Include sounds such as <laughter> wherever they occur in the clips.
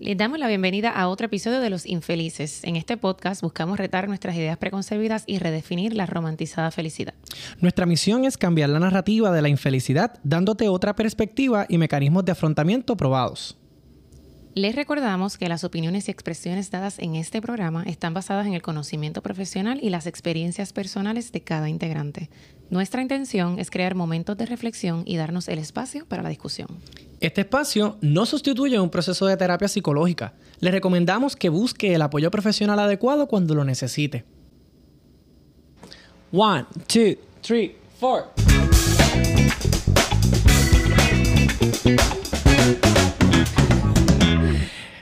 Les damos la bienvenida a otro episodio de Los Infelices. En este podcast buscamos retar nuestras ideas preconcebidas y redefinir la romantizada felicidad. Nuestra misión es cambiar la narrativa de la infelicidad, dándote otra perspectiva y mecanismos de afrontamiento probados. Les recordamos que las opiniones y expresiones dadas en este programa están basadas en el conocimiento profesional y las experiencias personales de cada integrante. Nuestra intención es crear momentos de reflexión y darnos el espacio para la discusión. Este espacio no sustituye un proceso de terapia psicológica. Le recomendamos que busque el apoyo profesional adecuado cuando lo necesite. One, two, three, four.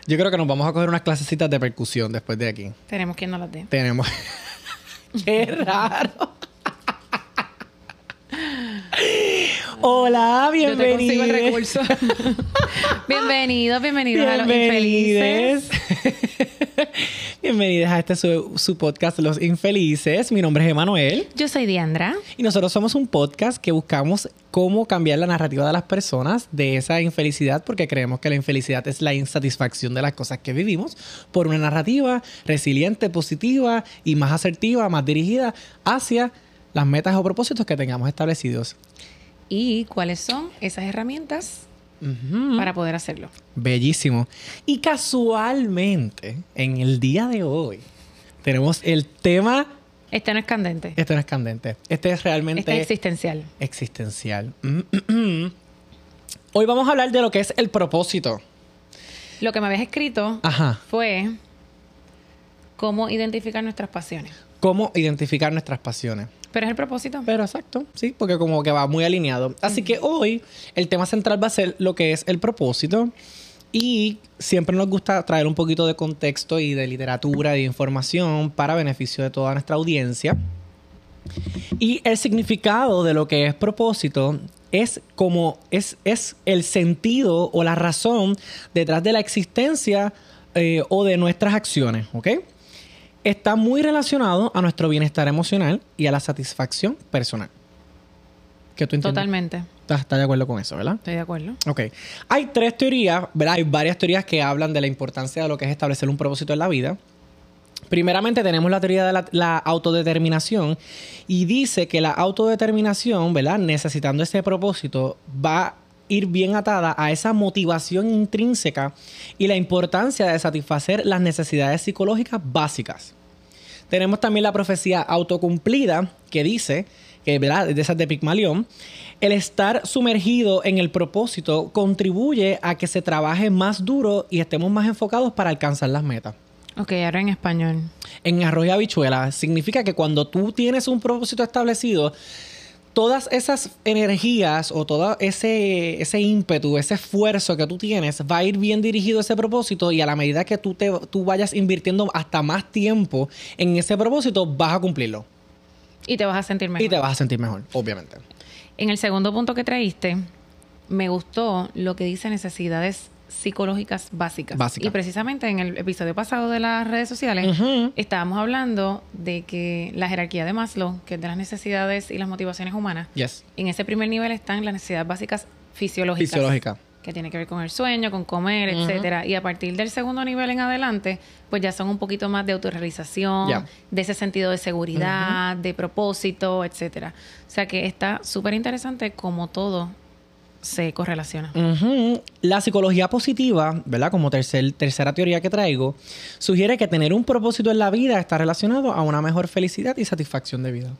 Yo creo que nos vamos a coger unas clasecitas de percusión después de aquí. Tenemos quien nos las dé. Tenemos. <laughs> Qué raro. Hola, bienvenidos. recurso. <laughs> bienvenidos, bienvenidos a Los Infelices. <laughs> Bienvenidos a este su, su podcast Los Infelices. Mi nombre es Emanuel Yo soy Diandra. y nosotros somos un podcast que buscamos cómo cambiar la narrativa de las personas de esa infelicidad porque creemos que la infelicidad es la insatisfacción de las cosas que vivimos por una narrativa resiliente, positiva y más asertiva, más dirigida hacia las metas o propósitos que tengamos establecidos. ¿Y cuáles son esas herramientas para poder hacerlo? Bellísimo. Y casualmente, en el día de hoy, tenemos el tema. Este no es candente. Este no es candente. Este es realmente Este es existencial. existencial. Mm, Hoy vamos a hablar de lo que es el propósito. Lo que me habías escrito Ajá. fue cómo identificar nuestras pasiones. Cómo identificar nuestras pasiones. Pero es el propósito. Pero exacto, sí, porque como que va muy alineado. Así que hoy el tema central va a ser lo que es el propósito. Y siempre nos gusta traer un poquito de contexto y de literatura y de información para beneficio de toda nuestra audiencia. Y el significado de lo que es propósito es como es, es el sentido o la razón detrás de la existencia eh, o de nuestras acciones, ¿ok? Está muy relacionado a nuestro bienestar emocional y a la satisfacción personal. ¿Qué tú entiendes? Totalmente. ¿Estás, estás de acuerdo con eso, verdad? Estoy de acuerdo. Ok. Hay tres teorías, ¿verdad? Hay varias teorías que hablan de la importancia de lo que es establecer un propósito en la vida. Primeramente tenemos la teoría de la, la autodeterminación y dice que la autodeterminación, ¿verdad? Necesitando ese propósito, va a ir bien atada a esa motivación intrínseca y la importancia de satisfacer las necesidades psicológicas básicas. Tenemos también la profecía autocumplida que dice, que ¿verdad? de esas de Pigmalión, el estar sumergido en el propósito contribuye a que se trabaje más duro y estemos más enfocados para alcanzar las metas. Ok, ahora en español. En arroz y habichuela significa que cuando tú tienes un propósito establecido, todas esas energías o todo ese, ese ímpetu, ese esfuerzo que tú tienes va a ir bien dirigido a ese propósito y a la medida que tú, te, tú vayas invirtiendo hasta más tiempo en ese propósito, vas a cumplirlo. Y te vas a sentir mejor. Y te vas a sentir mejor, obviamente. En el segundo punto que traíste, me gustó lo que dice necesidades psicológicas básicas. Y precisamente en el episodio pasado de las redes sociales estábamos hablando de que la jerarquía de Maslow, que es de las necesidades y las motivaciones humanas, Yes. en ese primer nivel están las necesidades básicas fisiológicas. Fisiológica. Que tiene que ver con el sueño, con comer, Ujú. etcétera. Y a partir del segundo nivel en adelante, pues ya son un poquito más de autorrealización, de ese sentido de seguridad, de propósito, etcétera. O sea que está súper interesante cómo todo se correlaciona. La psicología positiva, ¿verdad? Como tercer- tercera teoría que traigo, sugiere que tener un propósito en la vida está relacionado a una mejor felicidad y satisfacción de vida.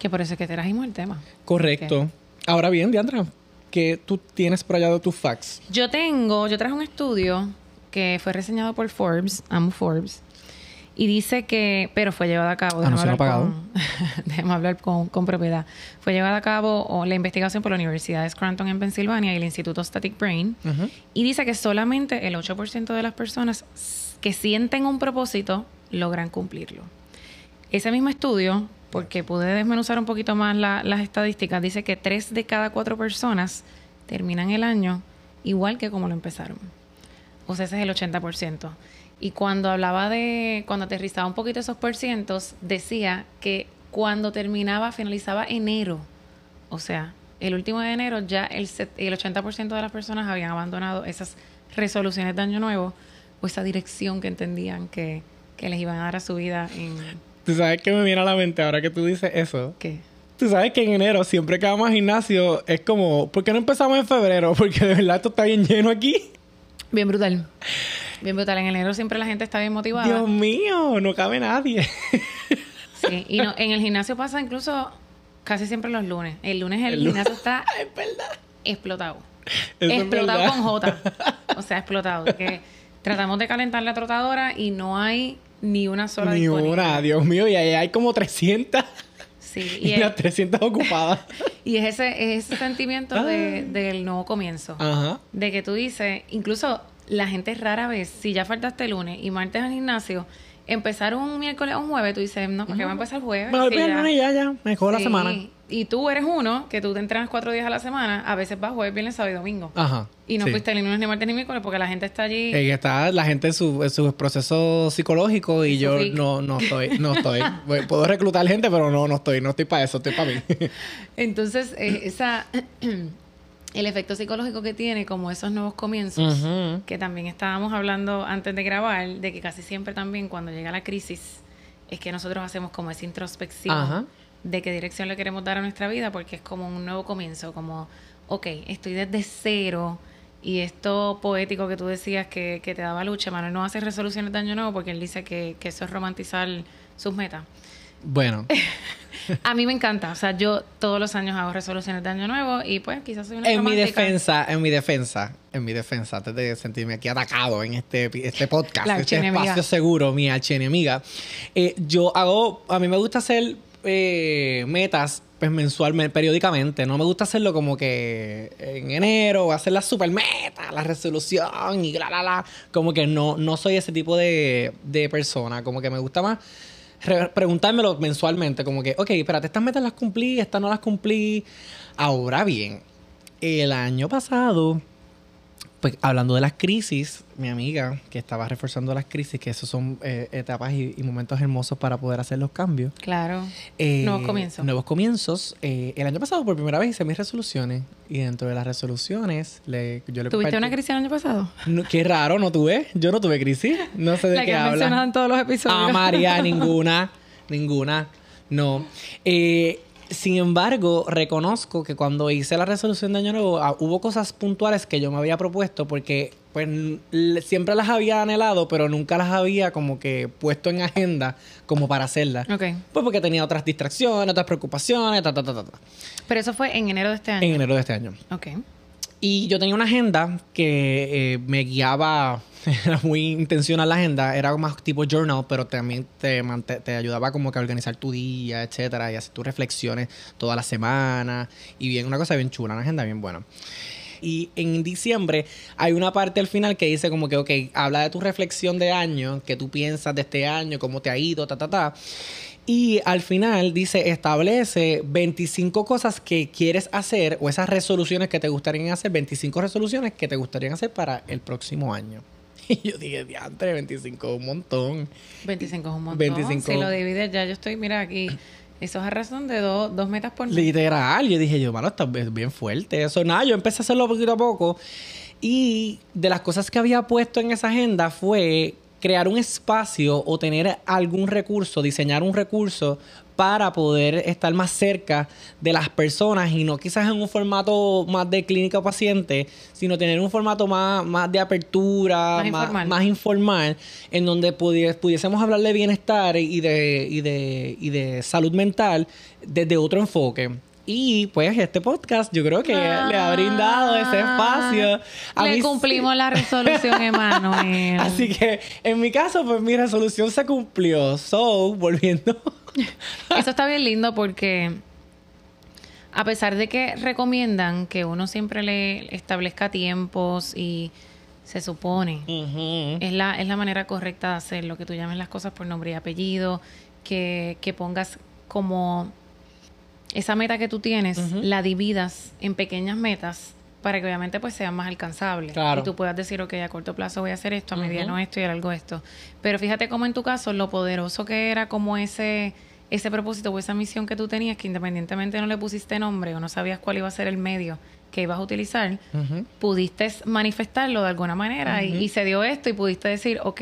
Que por eso es que trajimos el tema. Correcto. Ahora bien, Diandra, que tú tienes por allá de tus facts. Yo tengo, yo traje un estudio que fue reseñado por Forbes, amo Forbes, y dice que, pero fue llevado a cabo, Anuncio no hablar, pagado. con, <laughs> déjame hablar con, con propiedad, fue llevada a cabo la investigación por la Universidad de Scranton en Pensilvania y el Instituto Static Brain, y dice que solamente el 8% de las personas que sienten un propósito logran cumplirlo. Ese mismo estudio, porque pude desmenuzar un poquito más la- las estadísticas, dice que 3 de cada 4 personas terminan el año igual que como lo empezaron. O sea, ese es el 80%. Y cuando hablaba de, cuando aterrizaba un poquito esos porcientos, decía que cuando terminaba, finalizaba enero, o sea, el último de enero, ya el, set- el 80% de las personas habían abandonado esas resoluciones de año nuevo o esa dirección que entendían que, que les iban a dar a su vida en... Tú sabes que me viene a la mente ahora que tú dices eso. ¿Qué? Tú sabes que en enero, siempre que vamos al gimnasio, es como, ¿por qué no empezamos en febrero? <laughs> Porque de verdad esto está bien lleno aquí. Bien brutal. Bien brutal. En enero siempre la gente está bien motivada. Dios mío, no cabe nadie. <laughs> Sí, y no, en el gimnasio pasa incluso casi siempre los lunes. El lunes el, gimnasio está <laughs> es verdad. explotado. Eso explotado con J. <laughs> O sea, explotado. Que tratamos de calentar la trotadora y no hay ni una sola Ni disponible. una, Dios mío, y ahí hay como 300 Sí, y, y las es, 300 ocupadas. y es ese, es ese sentimiento de- Ay. del nuevo comienzo. Ajá. De que tú dices, incluso la gente rara vez, si ya faltaste lunes y martes al gimnasio, empezar un miércoles o un jueves, tú dices, no, ¿para qué va a empezar el jueves? Me voy Si a ya- ya, ya, me cojo la Sí. semana. Y tú eres uno que tú te entrenas cuatro días a la semana, a veces vas jueves, viernes, sábado y domingo. Ajá. Y no sí. fuiste ni lunes, ni martes, ni miércoles porque la gente está allí. Eh, está la gente en su, en su proceso psicológico y yo no, no estoy, no estoy. <laughs> Puedo reclutar gente, pero no, no estoy, no estoy para eso, estoy para mí. Entonces, eh, esa el efecto psicológico que tiene como esos nuevos comienzos, que también estábamos hablando antes de grabar, de que casi siempre también cuando llega la crisis, es que nosotros hacemos como esa introspección de qué dirección le queremos dar a nuestra vida, porque es como un nuevo comienzo, como, ok, estoy desde cero. Y esto poético que tú decías que, que te daba lucha, Manuel no hace resoluciones de año nuevo porque él dice que, que eso es romantizar sus metas. Bueno, <laughs> A mí me encanta. O sea, yo todos los años hago resoluciones de año nuevo y pues quizás soy una en mi defensa, en mi defensa, en mi defensa, antes de sentirme aquí atacado en este, este podcast, La este espacio seguro, mi archienemiga, eh, yo hago, a mí me gusta hacer eh, metas pues mensualmente, periódicamente. No me gusta hacerlo como que en enero, hacer la super meta, la resolución y la la la. Como que no, no soy ese tipo de, de persona. Como que me gusta más preguntármelo mensualmente. Como que, ok, espérate, estas metas las cumplí, estas no las cumplí. Ahora bien, el año pasado, pues hablando de las crisis, mi amiga que estaba reforzando las crisis, que esos son eh, etapas y, y momentos hermosos para poder hacer los cambios. Claro. Eh, Nuevos comienzos. Nuevos comienzos. Eh, el año pasado, por primera vez, hice mis resoluciones. Y dentro de las resoluciones, le, yo le ¿Tuviste una crisis el año pasado? No, qué raro, no tuve. Yo no tuve crisis. No sé de La qué que has mencionado en todos los episodios. Ah, María, <laughs> ninguna. Ninguna. No. Eh, sin embargo, reconozco que cuando hice la resolución de Año Nuevo, ah, hubo cosas puntuales que yo me había propuesto porque pues siempre las había anhelado, pero nunca las había como que puesto en agenda como para hacerlas. Ok. Pues porque tenía otras distracciones, otras preocupaciones, ta, ta, ta, ta, ta. Pero eso fue en enero de este año. En enero de este año. Ok. Y yo tenía una agenda que eh, me guiaba, <laughs> era muy intencional la agenda, era más tipo journal, pero también te, te ayudaba como que a organizar tu día, etcétera, y hacer tus reflexiones toda la semana. Y bien, una cosa bien chula, una agenda bien buena. Y en diciembre hay una parte al final que dice como que, ok, habla de tu reflexión de año, que tú piensas de este año, cómo te ha ido, ta, ta, ta. Y al final dice, establece 25 cosas que quieres hacer o esas resoluciones que te gustarían hacer, 25 resoluciones que te gustarían hacer para el próximo año. <laughs> Y yo dije, diantre, 25, un montón. 25 es un montón. 25. Si lo divides ya, yo estoy, mira aquí. Eso es a razón de dos, dos metas por mes. Literal, yo dije, yo, mano, está bien bien fuerte. Eso, nada, yo empecé a hacerlo poquito a poco. Y de las cosas que había puesto en esa agenda fue crear un espacio o tener algún recurso, diseñar un recurso para poder estar más cerca de las personas y no quizás en un formato más de clínica o paciente, sino tener un formato más, más de apertura, Más informal. más informal, en donde pudi- pudiésemos hablar de bienestar y de, y de, y de salud mental desde otro enfoque. Y pues este podcast yo creo que le ha brindado ese espacio. A Le mí cumplimos sí. la resolución, Emanuel. Así que en mi caso, pues mi resolución se cumplió. So, volviendo. Eso está bien lindo porque a pesar de que recomiendan que uno siempre le establezca tiempos y se supone es la, es la manera correcta de hacerlo, que tú llames las cosas por nombre y apellido, que, que pongas como esa meta que tú tienes, la dividas en pequeñas metas para que obviamente pues sean más alcanzables. Claro. Y tú puedas decir, ok, a corto plazo voy a hacer esto, a mediano esto y a largo esto. Pero fíjate como en tu caso, lo poderoso que era como ese, ese propósito o esa misión que tú tenías, que independientemente no le pusiste nombre o no sabías cuál iba a ser el medio que ibas a utilizar, pudiste manifestarlo de alguna manera y, y se dio esto y pudiste decir, ok,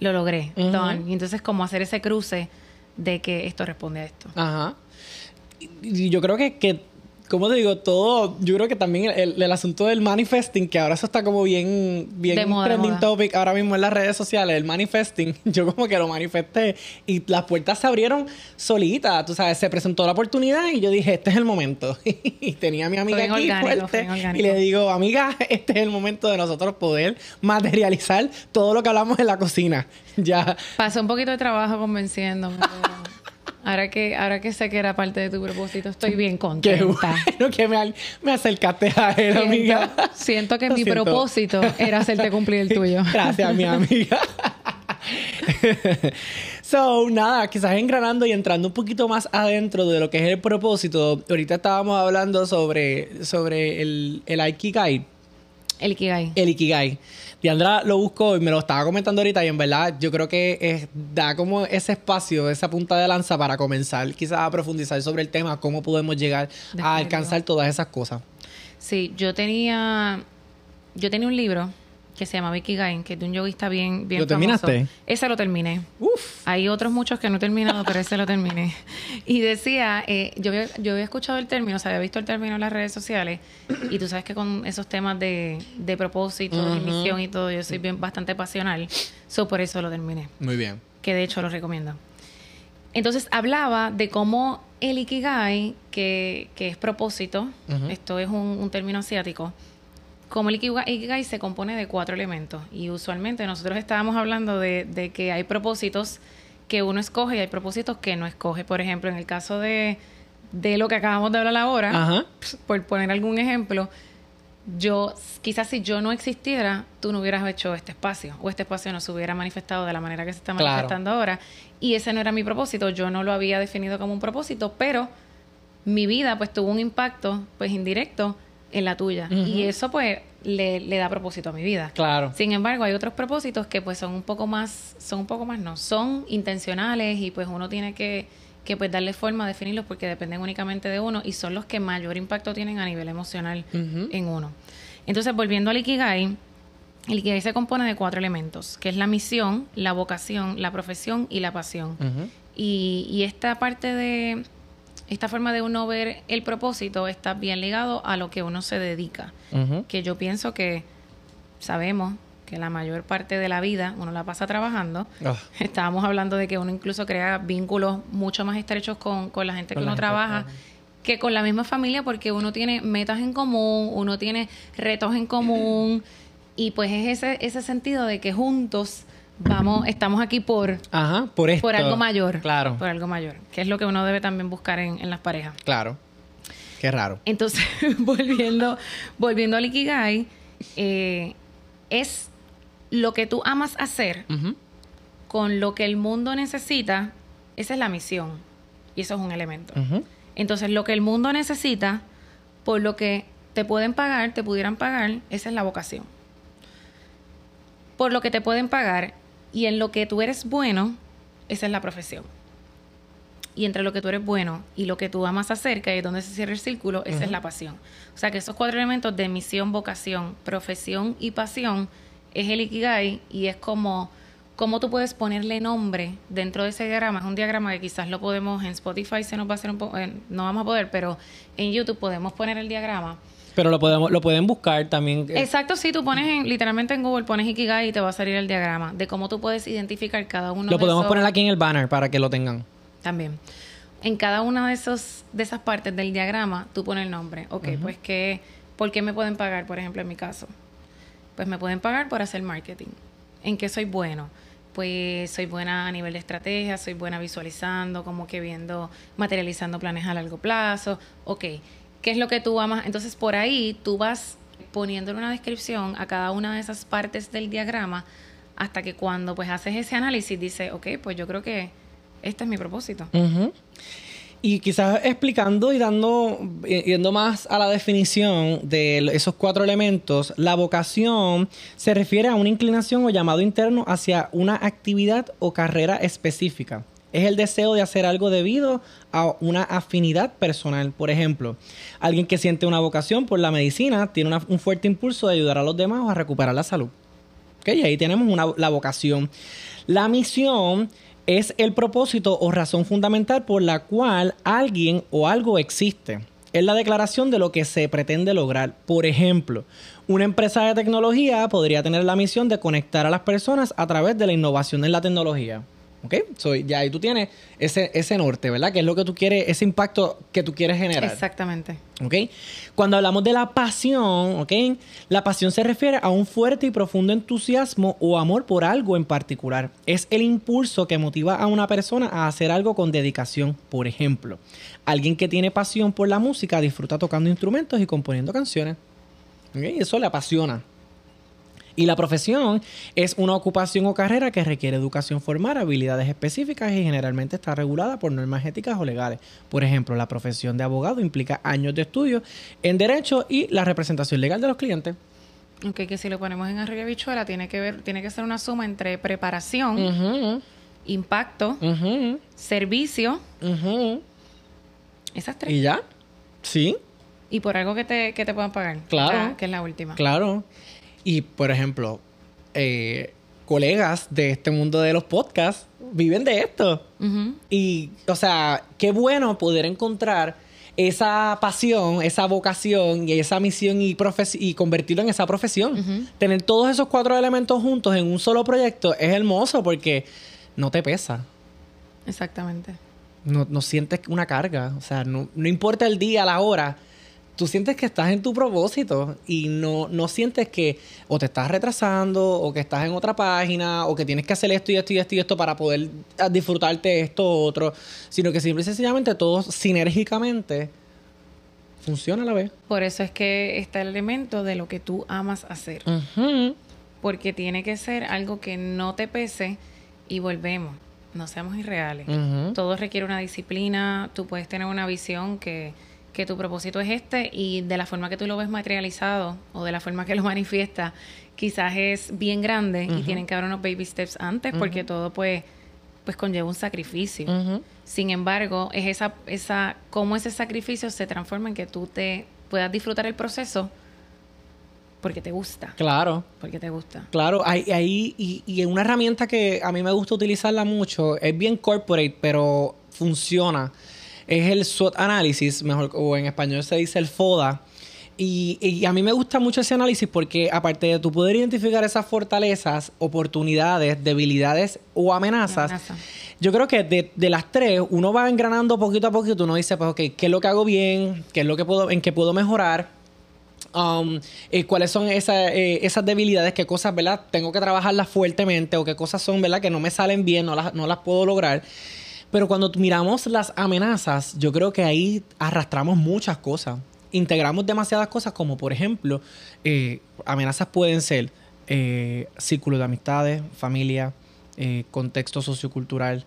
lo logré, done. Y entonces como hacer ese cruce de que esto responde a esto. Ajá. Yo creo que, que ¿cómo te digo? Todo, yo creo que también el, el asunto del manifesting, que ahora eso está como bien, bien De moda, de trending moda. topic ahora mismo en las redes sociales, el manifesting, <laughs> yo como que lo manifesté y las puertas se abrieron solitas, tú sabes, se presentó la oportunidad y yo dije, este es el momento. <laughs> y tenía a mi amiga aquí orgánico, fuerte y le digo, amiga, <laughs> este es el momento de nosotros poder materializar todo lo que hablamos en la cocina. ya. Pasó un poquito de trabajo convenciéndome. Ahora que, ahora que sé que era parte de tu propósito, estoy bien contenta. Qué bueno que me, me acercaste a él, Siento, amiga. siento que Lo mi siento. propósito era hacerte cumplir el tuyo. <laughs> Gracias, mi amiga. <laughs> so, nada, quizás engranando y entrando un poquito más adentro de lo que es el propósito. Ahorita estábamos hablando sobre, sobre el, el Ikigai. El Ikigai. El Ikigai. Diandra lo buscó y me lo estaba comentando ahorita y en verdad yo creo que es- da como ese espacio, esa punta de lanza para comenzar quizás a profundizar sobre el tema, cómo podemos llegar a alcanzar todas esas cosas. Sí, yo tenía, yo tenía un libro que se llama Ikigai, que es de un yoguista bien, bien ¿Lo famoso. terminaste? Ese lo terminé. Uf. Hay otros muchos que no he terminado, pero ese lo terminé. <laughs> Y decía, eh, yo, había, yo había escuchado el término, o sea, había visto el término en las redes sociales, y tú sabes que con esos temas de, de propósito, y misión y todo, yo soy bien bastante pasional, so por eso lo terminé, Muy bien. que de hecho lo recomiendo. Entonces hablaba de cómo el Ikigai, que, que es propósito, esto es un, un término asiático, como el Ikigai, se compone de cuatro elementos. Y usualmente nosotros estábamos hablando de, de que hay propósitos que uno escoge y hay propósitos que no escoge. Por ejemplo, en el caso de, de lo que acabamos de hablar ahora, Ajá. por poner algún ejemplo, yo, quizás si yo no existiera, tú no hubieras hecho este espacio o este espacio no se hubiera manifestado de la manera que se está Claro. manifestando ahora. Y ese no era mi propósito, yo no lo había definido como un propósito, pero mi vida pues tuvo un impacto pues indirecto en la tuya. Y eso pues le, le da propósito a mi vida. Claro. Sin embargo, hay otros propósitos que pues son un poco más, son un poco más no, son intencionales y pues uno tiene que, que pues darle forma a definirlos porque dependen únicamente de uno y son los que mayor impacto tienen a nivel emocional en uno. Entonces, volviendo al Ikigai, el Ikigai se compone de cuatro elementos, que es la misión, la vocación, la profesión y la pasión. Y, y esta parte de, esta forma de uno ver el propósito está bien ligado a lo que uno se dedica. Que yo pienso que sabemos que la mayor parte de la vida uno la pasa trabajando. Ah. <laughs> Estábamos hablando de que uno incluso crea vínculos mucho más estrechos con, con la gente Con que la uno gente, trabaja que con la misma familia porque uno tiene metas en común, uno tiene retos en común y pues es ese, ese sentido de que juntos vamos, estamos aquí por, Ajá, por esto. por algo mayor. Claro, Por algo mayor, que es lo que uno debe también buscar en, en las parejas. claro. Qué raro. Entonces, <laughs> volviendo, volviendo al Ikigai, eh, es lo que tú amas hacer con lo que el mundo necesita, esa es la misión. Y eso es un elemento. Entonces, lo que el mundo necesita, por lo que te pueden pagar, te pudieran pagar, esa es la vocación. Por lo que te pueden pagar y en lo que tú eres bueno, esa es la profesión. Y entre lo que tú eres bueno y lo que tú amas hacer, que es donde se cierra el círculo, esa es la pasión. O sea que esos cuatro elementos de misión, vocación, profesión y pasión es el Ikigai y es como cómo tú puedes ponerle nombre dentro de ese diagrama. Es un diagrama que quizás lo podemos en Spotify, se nos va a hacer un poco, eh, no vamos a poder, pero en YouTube podemos poner el diagrama. Pero lo podemos, lo pueden buscar también. eh, Exacto, sí, tú pones en, literalmente en Google, pones Ikigai y te va a salir el diagrama de cómo tú puedes identificar cada uno lo de podemos esos- poner aquí en el banner para que lo tengan. También. En cada una de esos de esas partes del diagrama, tú pones el nombre. Ok, pues que, ¿por qué me pueden pagar, por ejemplo, en mi caso? Pues me pueden pagar por hacer marketing. ¿En qué soy bueno? Pues soy buena a nivel de estrategia, soy buena visualizando, como que viendo, materializando planes a largo plazo. Ok, ¿qué es lo que tú amas? Entonces por ahí tú vas poniéndole una descripción a cada una de esas partes del diagrama hasta que cuando pues haces ese análisis dices, ok, pues yo creo que este es mi propósito. Y quizás explicando y dando, yendo más a la definición de esos cuatro elementos, la vocación se refiere a una inclinación o llamado interno hacia una actividad o carrera específica, Es el deseo de hacer algo debido a una afinidad personal. Por ejemplo, alguien que siente una vocación por la medicina tiene un fuerte impulso de ayudar a los demás a recuperar la salud. Y ahí tenemos la vocación. La misión es el propósito o razón fundamental por la cual alguien o algo existe. Es la declaración de lo que se pretende lograr. Por ejemplo, una empresa de tecnología podría tener la misión de conectar a las personas a través de la innovación en la tecnología. ¿Ok? So, ya ahí tú tienes ese, ese norte, ¿verdad? Que es lo que tú quieres, ese impacto que tú quieres generar. Exactamente. ¿Ok? Cuando hablamos de la pasión, ¿ok? La pasión se refiere a un fuerte y profundo entusiasmo o amor por algo en particular. Es el impulso que motiva a una persona a hacer algo con dedicación. Por ejemplo, alguien que tiene pasión por la música disfruta tocando instrumentos y componiendo canciones. ¿Ok? Eso le apasiona. Y la profesión es una ocupación o carrera que requiere educación formal, habilidades específicas y generalmente está regulada por normas éticas o legales. Por ejemplo, la profesión de abogado implica años de estudio en derecho y la representación legal de los clientes. Ok, que si lo ponemos en arriba bichuela, tiene que ver, tiene que ser una suma entre preparación, impacto, servicio. Esas tres. ¿Y ya? Sí. Y por algo que te, que te puedan pagar. Claro. que es la última. Claro. Y, por ejemplo, eh, colegas de este mundo de los podcasts viven de esto. Y, o sea, qué bueno poder encontrar esa pasión, esa vocación y esa misión y, y convertirlo en esa profesión. Tener todos esos cuatro elementos juntos en un solo proyecto es hermoso porque no te pesa. Exactamente. No, no sientes una carga. O sea, no, no importa el día, la hora tú sientes que estás en tu propósito y no, no sientes que o te estás retrasando o que estás en otra página o que tienes que hacer esto y esto y esto y esto para poder ah, disfrutarte esto o otro, sino que simple y sencillamente todo sinérgicamente funciona a la vez. Por eso es que está el elemento de lo que tú amas hacer. Porque tiene que ser algo que no te pese y volvemos. No seamos irreales. Todo requiere una disciplina. Tú puedes tener una visión que que tu propósito es este y de la forma que tú lo ves materializado o de la forma que lo manifiesta, quizás es bien grande y tienen que haber unos baby steps antes porque todo pues pues conlleva un sacrificio. Sin embargo, es esa esa cómo ese sacrificio se transforma en que tú te puedas disfrutar el proceso porque te gusta. Claro. Porque te gusta. Claro, ahí, ahí y, y una herramienta que a mí me gusta utilizarla mucho, es bien corporate, pero funciona es el SWOT análisis, mejor, o en español se dice el FODA. Y, a mí me gusta mucho ese análisis porque aparte de tú poder identificar esas fortalezas, oportunidades, debilidades o amenazas, yo creo que de, las tres uno va engranando poquito a poquito, uno dice, pues ok, ¿qué es lo que hago bien? ¿Qué es lo que puedo, en qué puedo mejorar? Um, eh, cuáles son eh, esas debilidades, qué cosas, ¿verdad? Tengo que trabajarlas fuertemente o qué cosas son, ¿verdad? Que no me salen bien, no las, no las puedo lograr. Pero cuando miramos las amenazas, yo creo que ahí arrastramos muchas cosas. Integramos demasiadas cosas, como por ejemplo, eh, amenazas pueden ser eh, círculo de amistades, familia, eh, contexto sociocultural,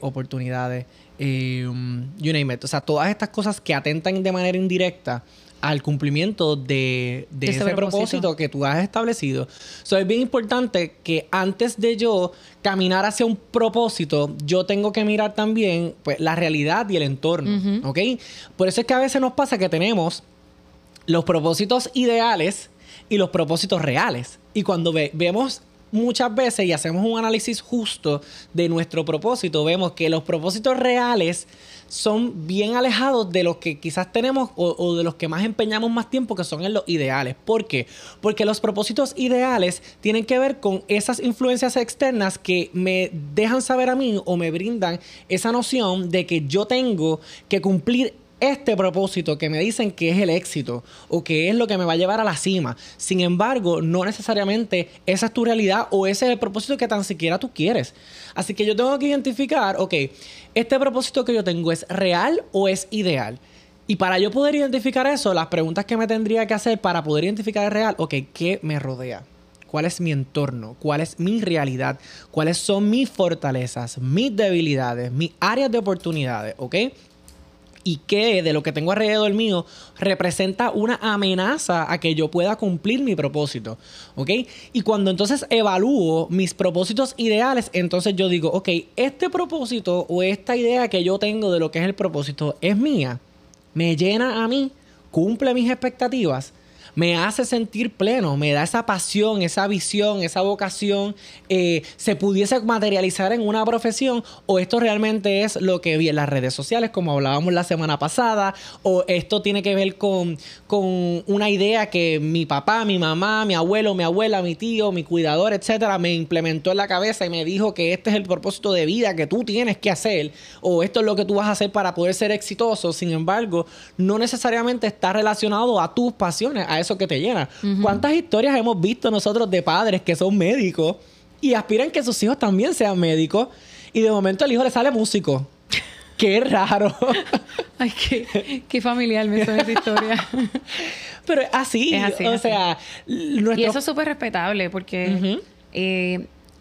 oportunidades, um, you name it. O sea, todas estas cosas que atentan de manera indirecta al cumplimiento de, ese, propósito. que tú has establecido. So, es bien importante que antes de yo caminar hacia un propósito, yo tengo que mirar también pues, la realidad y el entorno. ¿Ok? Por eso es que a veces nos pasa que tenemos los propósitos ideales y los propósitos reales. Y cuando vemos muchas veces y hacemos un análisis justo de nuestro propósito, vemos que los propósitos reales son bien alejados de los que quizás tenemos o, de los que más empeñamos más tiempo, que son en los ideales. ¿Por qué? Porque los propósitos ideales tienen que ver con esas influencias externas que me dejan saber a mí o me brindan esa noción de que yo tengo que cumplir este propósito que me dicen que es el éxito o que es lo que me va a llevar a la cima. Sin embargo, no necesariamente esa es tu realidad o ese es el propósito que tan siquiera tú quieres. Así que yo tengo que identificar, ok, este propósito que yo tengo es real o es ideal. Y para yo poder identificar eso, las preguntas que me tendría que hacer para poder identificar el real, ok, ¿qué me rodea? ¿Cuál es mi entorno? ¿Cuál es mi realidad? ¿Cuáles son mis fortalezas, mis debilidades, mis áreas de oportunidades? ¿Ok? Y qué de lo que tengo alrededor mío representa una amenaza a que yo pueda cumplir mi propósito. ¿Ok? Y cuando entonces evalúo mis propósitos ideales, entonces yo digo, ok, este propósito o esta idea que yo tengo de lo que es el propósito es mía, me llena a mí, cumple mis expectativas me hace sentir pleno, me da esa pasión, esa visión, esa vocación, eh, se pudiese materializar en una profesión o esto realmente es lo que vi en las redes sociales, como hablábamos la semana pasada, o esto tiene que ver con, con una idea que mi papá, mi mamá, mi abuelo, mi abuela, mi tío, mi cuidador, etcétera, me implementó en la cabeza y me dijo que este es el propósito de vida que tú tienes que hacer, o esto es lo que tú vas a hacer para poder ser exitoso. Sin embargo, no necesariamente está relacionado a tus pasiones, a eso que te llena. ¿Cuántas historias hemos visto nosotros de padres que son médicos y aspiran que sus hijos también sean médicos y de momento el hijo le sale músico? <laughs> Qué raro. <laughs> Ay, qué, familiar me suena esa historia. <laughs> Pero así, es así, o sea... Y eso es súper respetable porque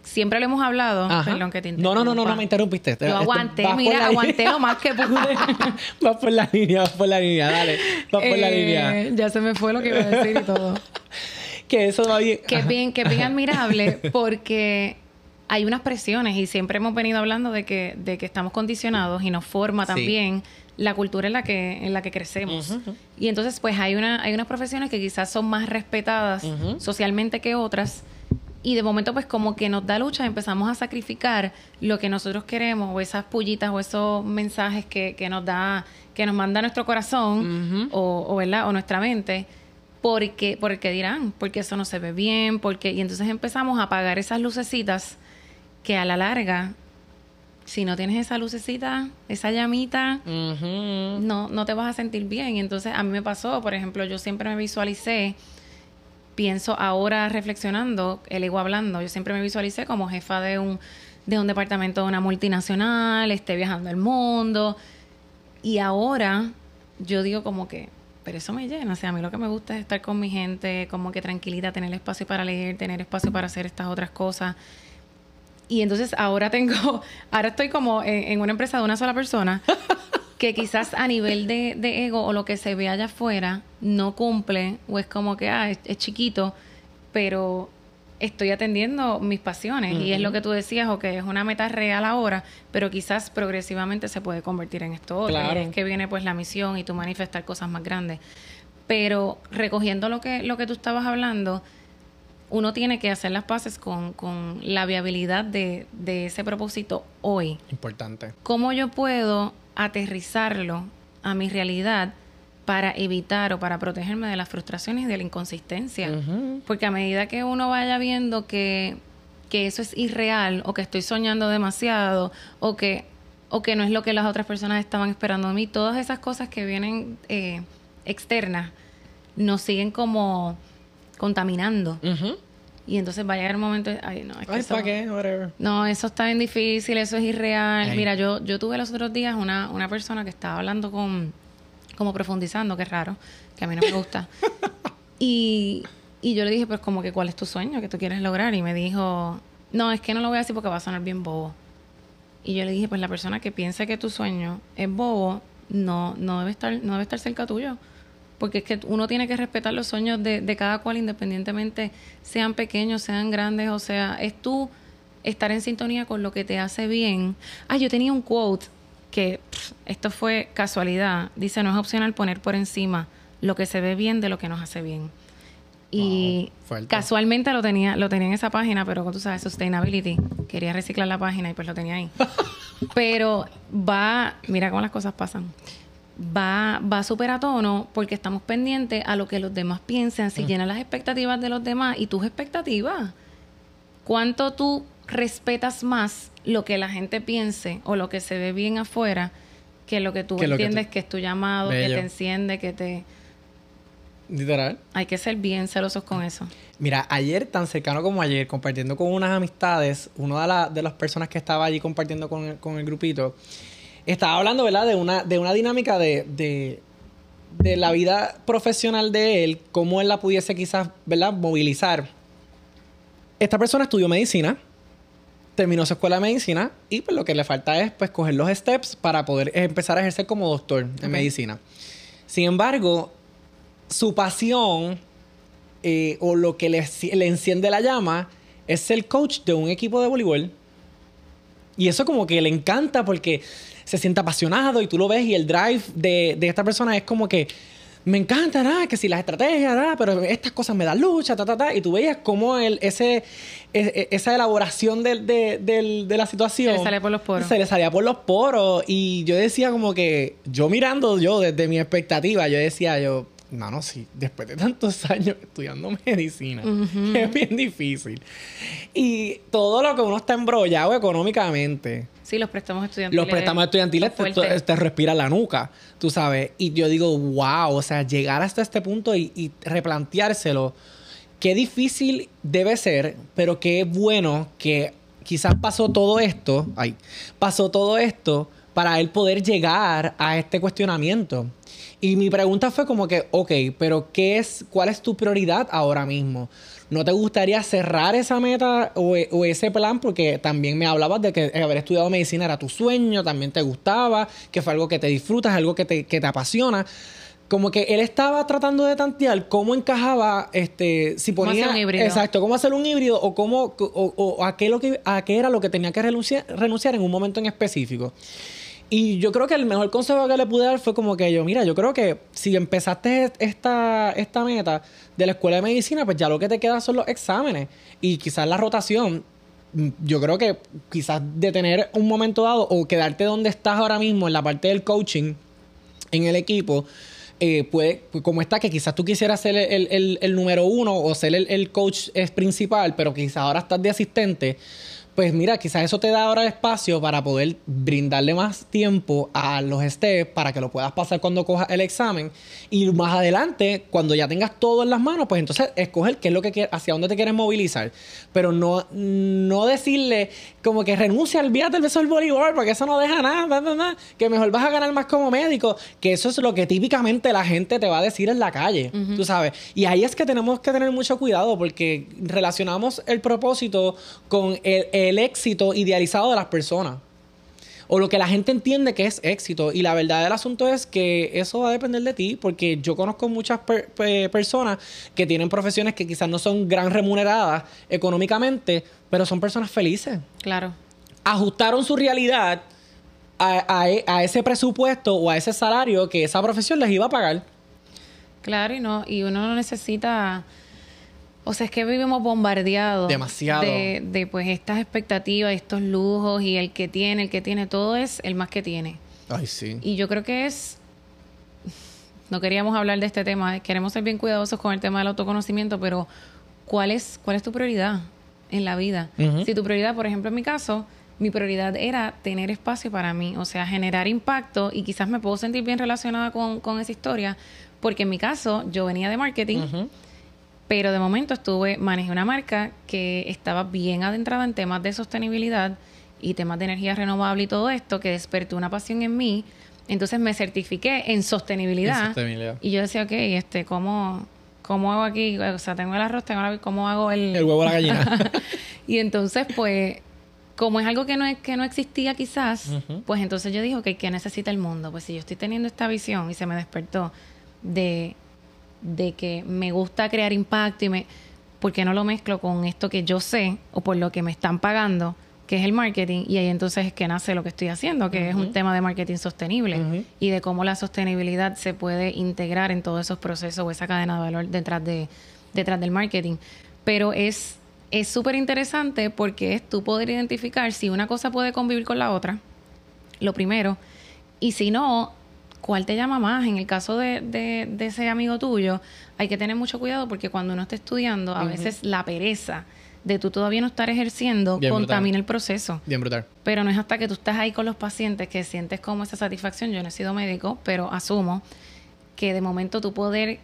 siempre lo hemos hablado. Perdón que te No, no, no, no, no me interrumpiste. Yo aguanté, mira, aguanté lo más que pude. <laughs> vas por la línea, vas por la línea, dale. Vas por la eh, línea. Ya se me fue lo que iba a decir y todo. <laughs> que eso va bien. Que bien, que bien admirable <laughs> porque hay unas presiones y siempre hemos venido hablando de que, de que estamos condicionados y nos forma también la cultura en la que, en la que crecemos. Y entonces, pues hay una, hay unas profesiones que quizás son más respetadas socialmente que otras y de momento pues como que nos da lucha, empezamos a sacrificar lo que nosotros queremos o esas pullitas o esos mensajes que, que nos da, que nos manda nuestro corazón o, o, ¿verdad? o nuestra mente. Porque, porque dirán, porque eso no se ve bien, porque y entonces empezamos a apagar esas lucecitas que a la larga si no tienes esa lucecita, esa llamita, no, no te vas a sentir bien. Y entonces a mí me pasó, por ejemplo, yo siempre me visualicé pienso ahora reflexionando, el ego hablando, yo siempre me visualicé como jefa de un, de un departamento de una multinacional, esté viajando el mundo. Y ahora yo digo como que, pero eso me llena. O sea, a mí lo que me gusta es estar con mi gente, como que tranquilita, tener espacio para leer, tener espacio para hacer estas otras cosas. Y entonces ahora tengo, <laughs> ahora estoy como en una empresa de una sola persona <laughs> que quizás a nivel de, ego o lo que se ve allá afuera no cumple o es como que ah, es, chiquito, pero estoy atendiendo mis pasiones y es lo que tú decías, o que es una meta real ahora, pero quizás progresivamente se puede convertir en esto otro. Y es que viene pues la misión y tú manifestar cosas más grandes. Pero recogiendo lo que, lo que tú estabas hablando, uno tiene que hacer las paces con, con la viabilidad de, de ese propósito hoy. Importante. ¿Cómo yo puedo aterrizarlo a mi realidad para evitar o para protegerme de las frustraciones y de la inconsistencia. Porque a medida que uno vaya viendo que, que, eso es irreal o que estoy soñando demasiado o que, o que no es lo que las otras personas estaban esperando de mí, todas esas cosas que vienen eh, externas nos siguen como contaminando. Y entonces va a llegar un momento, ay, no, es que eso, No, eso está bien difícil, eso es irreal. Mira, yo, yo tuve los otros días una, una persona que estaba hablando con, como profundizando, que raro, que a mí no me gusta. <laughs> y, y yo le dije, pues como que, ¿cuál es tu sueño que tú quieres lograr? Y me dijo, no, es que no lo voy a decir porque va a sonar bien bobo. Y yo le dije, pues la persona que piensa que tu sueño es bobo, no, no debe estar, no debe estar cerca tuyo porque es que uno tiene que respetar los sueños de, cada cual independientemente sean pequeños, sean grandes, o sea, es tú estar en sintonía con lo que te hace bien. Ah, yo tenía un quote que esto fue casualidad, dice, no es opcional poner por encima lo que se ve bien de lo que nos hace bien. Y casualmente lo tenía, lo tenía en esa página, pero como tú sabes, sustainability, quería reciclar la página y pues lo tenía ahí. <laughs> pero va, mira cómo las cosas pasan va, va súper a tono porque estamos pendientes a lo que los demás piensen, si llenan las expectativas de los demás y tus expectativas. ¿Cuánto tú respetas más lo que la gente piense o lo que se ve bien afuera que lo que tú entiendes que, es tu llamado, que te enciende, que te... Literal. Hay que ser bien celosos con eso. Mira, ayer, tan cercano como ayer, compartiendo con unas amistades, una de, de las personas que estaba allí compartiendo con con el grupito, estaba hablando, ¿verdad? De una, de una dinámica de, de, de, la vida profesional de él, cómo él la pudiese quizás, ¿verdad? Movilizar. Esta persona estudió medicina terminó su escuela de medicina y pues lo que le falta es pues coger los steps para poder empezar a ejercer como doctor en medicina. Sin embargo, su pasión eh, o lo que le, le enciende la llama es ser coach de un equipo de voleibol. Y eso como que le encanta porque se siente apasionado y tú lo ves y el drive de, de esta persona es como que me encanta, nada, que si las estrategias, nada, pero estas cosas me dan lucha, ta, ta, ta. Y tú veías cómo el, ese, e, e, esa elaboración de, de, de, la situación. Se le salía por los poros. Se le salía por los poros. Y yo decía como que, yo mirando yo desde mi expectativa, yo decía yo, no, no, sí, después de tantos <laughs> años estudiando medicina, es bien difícil. Y todo lo que uno está embrollado económicamente. Sí, los préstamos estudiantiles. Los préstamos estudiantiles te, te, respira la nuca, tú sabes. Y yo digo, wow, o sea, llegar hasta este punto y, y replanteárselo, qué difícil debe ser, pero qué bueno que quizás pasó todo esto, ay, pasó todo esto para él poder llegar a este cuestionamiento. Y mi pregunta fue como que, ok, pero ¿qué es, cuál es tu prioridad ahora mismo? ¿No te gustaría cerrar esa meta o, ese plan? Porque también me hablabas de que haber estudiado medicina era tu sueño, también te gustaba, que fue algo que te disfrutas, algo que te, que te apasiona como que él estaba tratando de tantear cómo encajaba este si ponía un híbrido? exacto cómo hacer un híbrido o cómo o, a qué lo que a qué era lo que tenía que renunciar, renunciar en un momento en específico y yo creo que el mejor consejo que le pude dar fue como que yo, mira, yo creo que si empezaste esta, esta meta de la escuela de medicina, pues ya lo que te queda son los exámenes y quizás la rotación. Yo creo que quizás detener un momento dado o quedarte donde estás ahora mismo en la parte del coaching en el equipo, eh, puede, como está, que quizás tú quisieras ser el, el, número uno o ser el, el coach principal, pero quizás ahora estás de asistente pues mira, quizás eso te da ahora espacio para poder brindarle más tiempo a los steps para que lo puedas pasar cuando cojas el examen. Y más adelante, cuando ya tengas todo en las manos, pues entonces escoger qué es lo que quieres, hacia dónde te quieres movilizar. Pero no, no decirle como que renuncia, olvídate del beso del voleibol, porque eso no deja nada, nada, nada, que mejor vas a ganar más como médico, que eso es lo que típicamente la gente te va a decir en la calle, tú sabes. Y ahí es que tenemos que tener mucho cuidado porque relacionamos el propósito con el el éxito idealizado de las personas. O lo que la gente entiende que es éxito. Y la verdad del asunto es que eso va a depender de ti, porque yo conozco muchas personas que tienen profesiones que quizás no son gran remuneradas económicamente, pero son personas felices. Claro. Ajustaron su realidad a, a ese presupuesto o a ese salario que esa profesión les iba a pagar. Claro, y no, y uno no necesita o sea, es que vivimos bombardeados. Demasiado. De, de, pues estas expectativas, estos lujos y el que tiene, el que tiene, todo es el más que tiene. Ay, sí. Y yo creo que es. <laughs> No queríamos hablar de este tema, queremos ser bien cuidadosos con el tema del autoconocimiento, pero ¿cuál es, cuál es tu prioridad en la vida? Si tu prioridad, por ejemplo, en mi caso, mi prioridad era tener espacio para mí, o sea, generar impacto y quizás me puedo sentir bien relacionada con, con esa historia, porque en mi caso yo venía de marketing. Pero de momento estuve, manejé una marca que estaba bien adentrada en temas de sostenibilidad y temas de energía renovable y todo esto, que despertó una pasión en mí. Entonces me certifiqué en sostenibilidad. Y yo decía, ok, este, ¿cómo, ¿cómo hago aquí? O sea, tengo el arroz, tengo la, ¿cómo hago el... El huevo a la gallina. <laughs> y entonces, pues, como es algo que no, que no existía quizás, pues entonces yo dije, ok, ¿qué necesita el mundo? Pues si yo estoy teniendo esta visión y se me despertó de de que me gusta crear impacto y me... ¿Por qué no lo mezclo con esto que yo sé o por lo que me están pagando, que es el marketing? Y ahí entonces es que nace lo que estoy haciendo, que es un tema de marketing sostenible y de cómo la sostenibilidad se puede integrar en todos esos procesos o esa cadena de valor detrás, de, detrás del marketing. Pero es es súper interesante porque es tú poder identificar si una cosa puede convivir con la otra, lo primero, y si no, ¿cuál te llama más? En el caso de, de, ese amigo tuyo, hay que tener mucho cuidado porque cuando uno está estudiando, a veces la pereza de tú todavía no estar ejerciendo contamina el proceso. Bien brutal. Pero no es hasta que tú estás ahí con los pacientes que sientes como esa satisfacción. Yo no he sido médico, pero asumo que de momento tú poder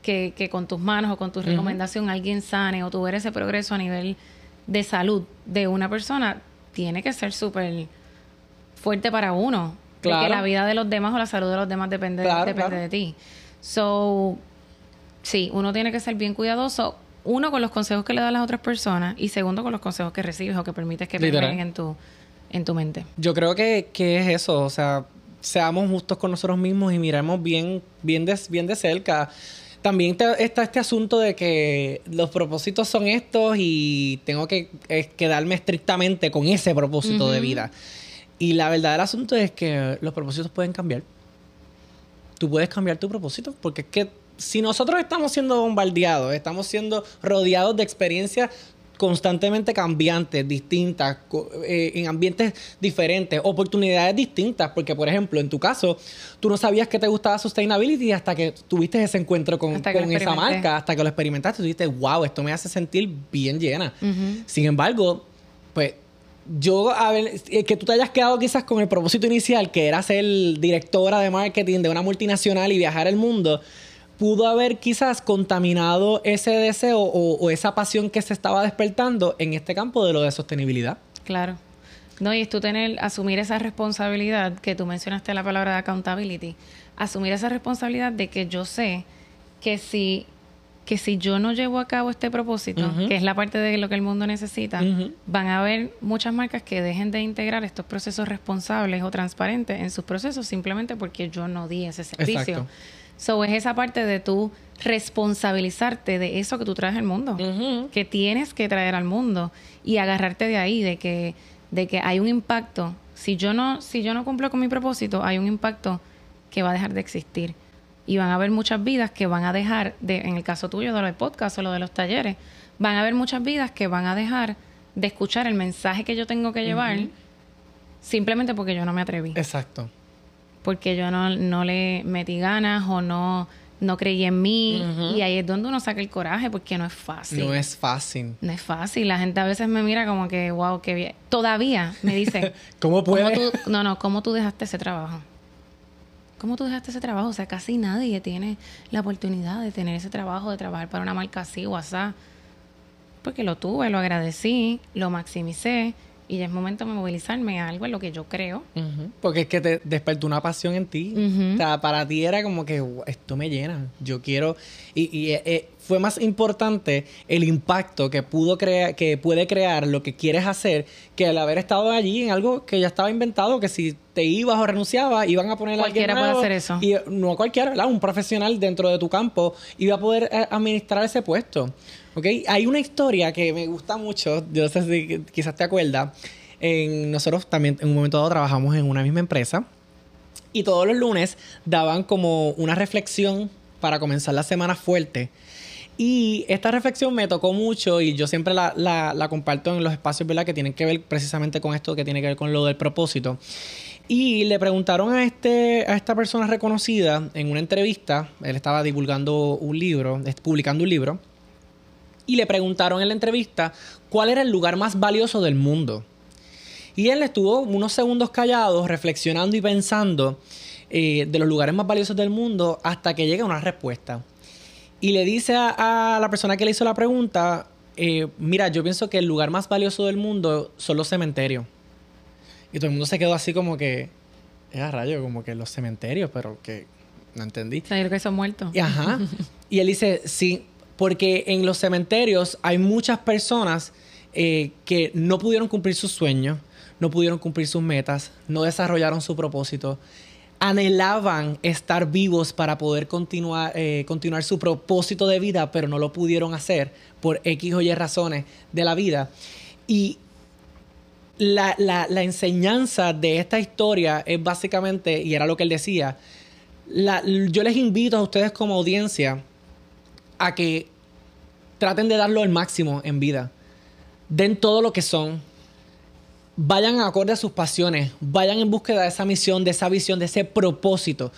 que, que con tus manos o con tu recomendación alguien sane o tuviera ese progreso a nivel de salud de una persona, tiene que ser súper fuerte para uno que la vida de los demás o la salud de los demás depende, depende de ti. So, sí, uno tiene que ser bien cuidadoso uno, con los consejos que le das a las otras personas y segundo, con los consejos que recibes o que permites que permeen en tu, en tu mente. Yo creo que, que es eso, o sea, seamos justos con nosotros mismos y miremos bien, bien, de, bien de cerca. También te- está este asunto de que los propósitos son estos y tengo que eh, quedarme estrictamente con ese propósito de vida. Y la verdad del asunto es que los propósitos pueden cambiar. Tú puedes cambiar tu propósito porque es que si nosotros estamos siendo bombardeados, estamos siendo rodeados de experiencias constantemente cambiantes, distintas, eh, en ambientes diferentes, oportunidades distintas, porque por ejemplo, en tu caso, tú no sabías que te gustaba sustainability hasta que tuviste ese encuentro con, esa marca, hasta que lo experimentaste, tú dijiste, wow, esto me hace sentir bien llena. Sin embargo, pues yo, a ver, eh, que tú te hayas quedado quizás con el propósito inicial, que era ser directora de marketing de una multinacional y viajar el mundo, pudo haber quizás contaminado ese deseo o, o esa pasión que se estaba despertando en este campo de lo de sostenibilidad. Claro. No, y es tú tener, asumir esa responsabilidad que tú mencionaste la palabra de accountability, asumir esa responsabilidad de que yo sé que si, que si yo no llevo a cabo este propósito, que es la parte de lo que el mundo necesita, van a haber muchas marcas que dejen de integrar estos procesos responsables o transparentes en sus procesos simplemente porque yo no di ese servicio. Exacto. So es esa parte de tú responsabilizarte de eso que tú traes al mundo que tienes que traer al mundo y agarrarte de ahí de que de que hay un impacto. Si yo no si yo no cumplo con mi propósito hay un impacto que va a dejar de existir y van a haber muchas vidas que van a dejar de en el caso tuyo de lo del podcast o lo de los talleres van a haber muchas vidas que van a dejar de escuchar el mensaje que yo tengo que llevar simplemente porque yo no me atreví Exacto. porque yo no, no le metí ganas o no no creí en mí y ahí es donde uno saca el coraje porque no es fácil No es fácil. no es fácil. La gente a veces me mira como que, wow, qué bien. Todavía me dice, ¿Cómo <laughs> ¿cómo puede? tú, no, no, ¿cómo tú dejaste ese trabajo? ¿Cómo tú dejaste ese trabajo? O sea, casi nadie tiene la oportunidad de tener ese trabajo, de trabajar para una marca así o así. Porque lo tuve, lo agradecí, lo maximicé y ya es momento de movilizarme a algo en lo que yo creo. Porque es que te despertó una pasión en ti. O sea, para ti era como que "Wow, esto me llena. Yo quiero. Y, y, eh, eh, fue más importante el impacto que pudo crear, que puede crear lo que quieres hacer, que el haber estado allí en algo que ya estaba inventado, que si te ibas o renunciabas, iban a poner a alguien Cualquiera puede hacer eso. Y no cualquiera, ¿verdad? Un profesional dentro de tu campo iba a poder eh, administrar ese puesto. ¿Ok? Hay una historia que me gusta mucho, yo no sé si quizás te acuerdas. En, nosotros también en un momento dado trabajamos en una misma empresa y todos los lunes daban como una reflexión para comenzar la semana fuerte. Y esta reflexión me tocó mucho y yo siempre la, la- comparto en los espacios ¿verdad? que tienen que ver precisamente con esto, que tiene que ver con lo del propósito. Y le preguntaron a, este, a esta persona reconocida en una entrevista, él estaba divulgando un libro, publicando un libro, y le preguntaron en la entrevista cuál era el lugar más valioso del mundo. Y él estuvo unos segundos callados, reflexionando y pensando eh, de los lugares más valiosos del mundo hasta que llega una respuesta. Y le dice a, a la persona que le hizo la pregunta, eh, mira, yo pienso que el lugar más valioso del mundo son los cementerios. Y todo el mundo se quedó así como que, es rayo, como que los cementerios, pero que no entendí. O sea, yo creo que son muertos. Y Ajá. <laughs> Y él dice, sí, porque en los cementerios hay muchas personas eh, que no pudieron cumplir sus sueños, no pudieron cumplir sus metas, no desarrollaron su propósito, anhelaban estar vivos para poder continuar, eh, continuar su propósito de vida, pero no lo pudieron hacer por X o Y razones de la vida. Y la, la- enseñanza de esta historia es básicamente, y era lo que él decía, la- yo les invito a ustedes como audiencia a que traten de darlo el máximo en vida. Den todo lo que son. Vayan acorde a sus pasiones. Vayan en búsqueda de esa misión, de esa visión, de ese propósito.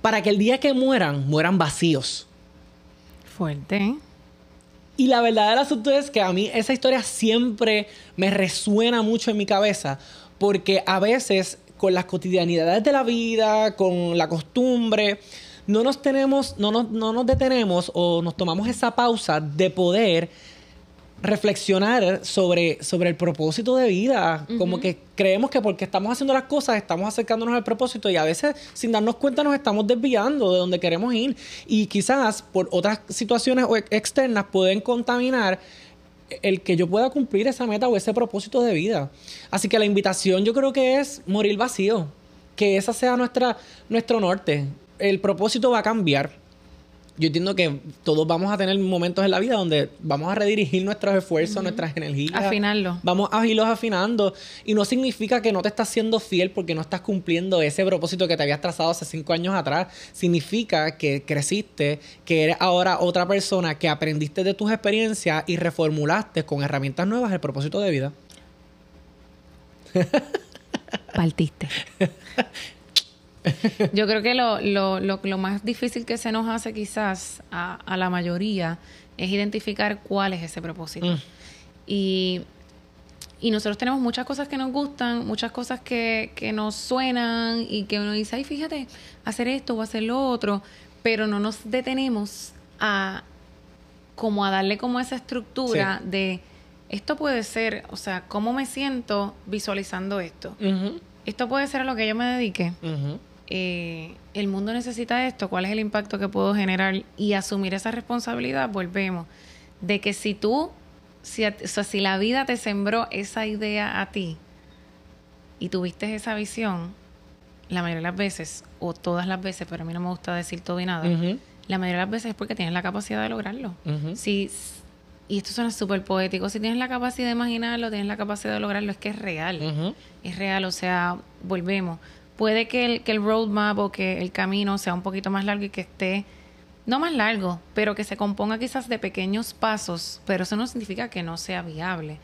Para que el día que mueran, mueran vacíos. Fuerte, ¿eh? Y la verdad del asunto es que a mí esa historia siempre me resuena mucho en mi cabeza, porque a veces con las cotidianidades de la vida, con la costumbre, no nos tenemos, no nos, no nos detenemos o nos tomamos esa pausa de poder reflexionar sobre, sobre el propósito de vida. Como que creemos que porque estamos haciendo las cosas estamos acercándonos al propósito y a veces sin darnos cuenta nos estamos desviando de donde queremos ir. Y quizás por otras situaciones externas pueden contaminar el que yo pueda cumplir esa meta o ese propósito de vida. Así que la invitación yo creo que es morir vacío. Que esa sea nuestra, nuestro norte. El propósito va a cambiar yo entiendo que todos vamos a tener momentos en la vida donde vamos a redirigir nuestros esfuerzos, nuestras energías. Afinarlo. Vamos a irlos afinando. Y no significa que no te estás siendo fiel porque no estás cumpliendo ese propósito que te habías trazado hace cinco años atrás. Significa que creciste, que eres ahora otra persona, que aprendiste de tus experiencias y reformulaste con herramientas nuevas el propósito de vida. Partiste. <laughs> <laughs> Yo creo que lo, lo, lo, más difícil que se nos hace quizás a, a, la mayoría es identificar cuál es ese propósito. Mm. Y, y, nosotros tenemos muchas cosas que nos gustan, muchas cosas que, que, nos suenan y que uno dice, ay, fíjate, hacer esto o hacer lo otro, pero no nos detenemos a como a darle como esa estructura de esto puede ser, o sea, cómo me siento visualizando esto. Esto puede ser a lo que yo me dedique. Eh, el mundo necesita esto, cuál es el impacto que puedo generar y asumir esa responsabilidad, volvemos. De que si tú, si, o sea, si la vida te sembró esa idea a ti y tuviste esa visión, la mayoría de las veces, o todas las veces, pero a mí no me gusta decir todo y nada, la mayoría de las veces es porque tienes la capacidad de lograrlo. si, y esto suena súper poético, si tienes la capacidad de imaginarlo, tienes la capacidad de lograrlo, es que es real. Es real, o sea, volvemos puede que el, que el roadmap o que el camino sea un poquito más largo y que esté, no más largo, pero que se componga quizás de pequeños pasos, pero eso no significa que no sea viable.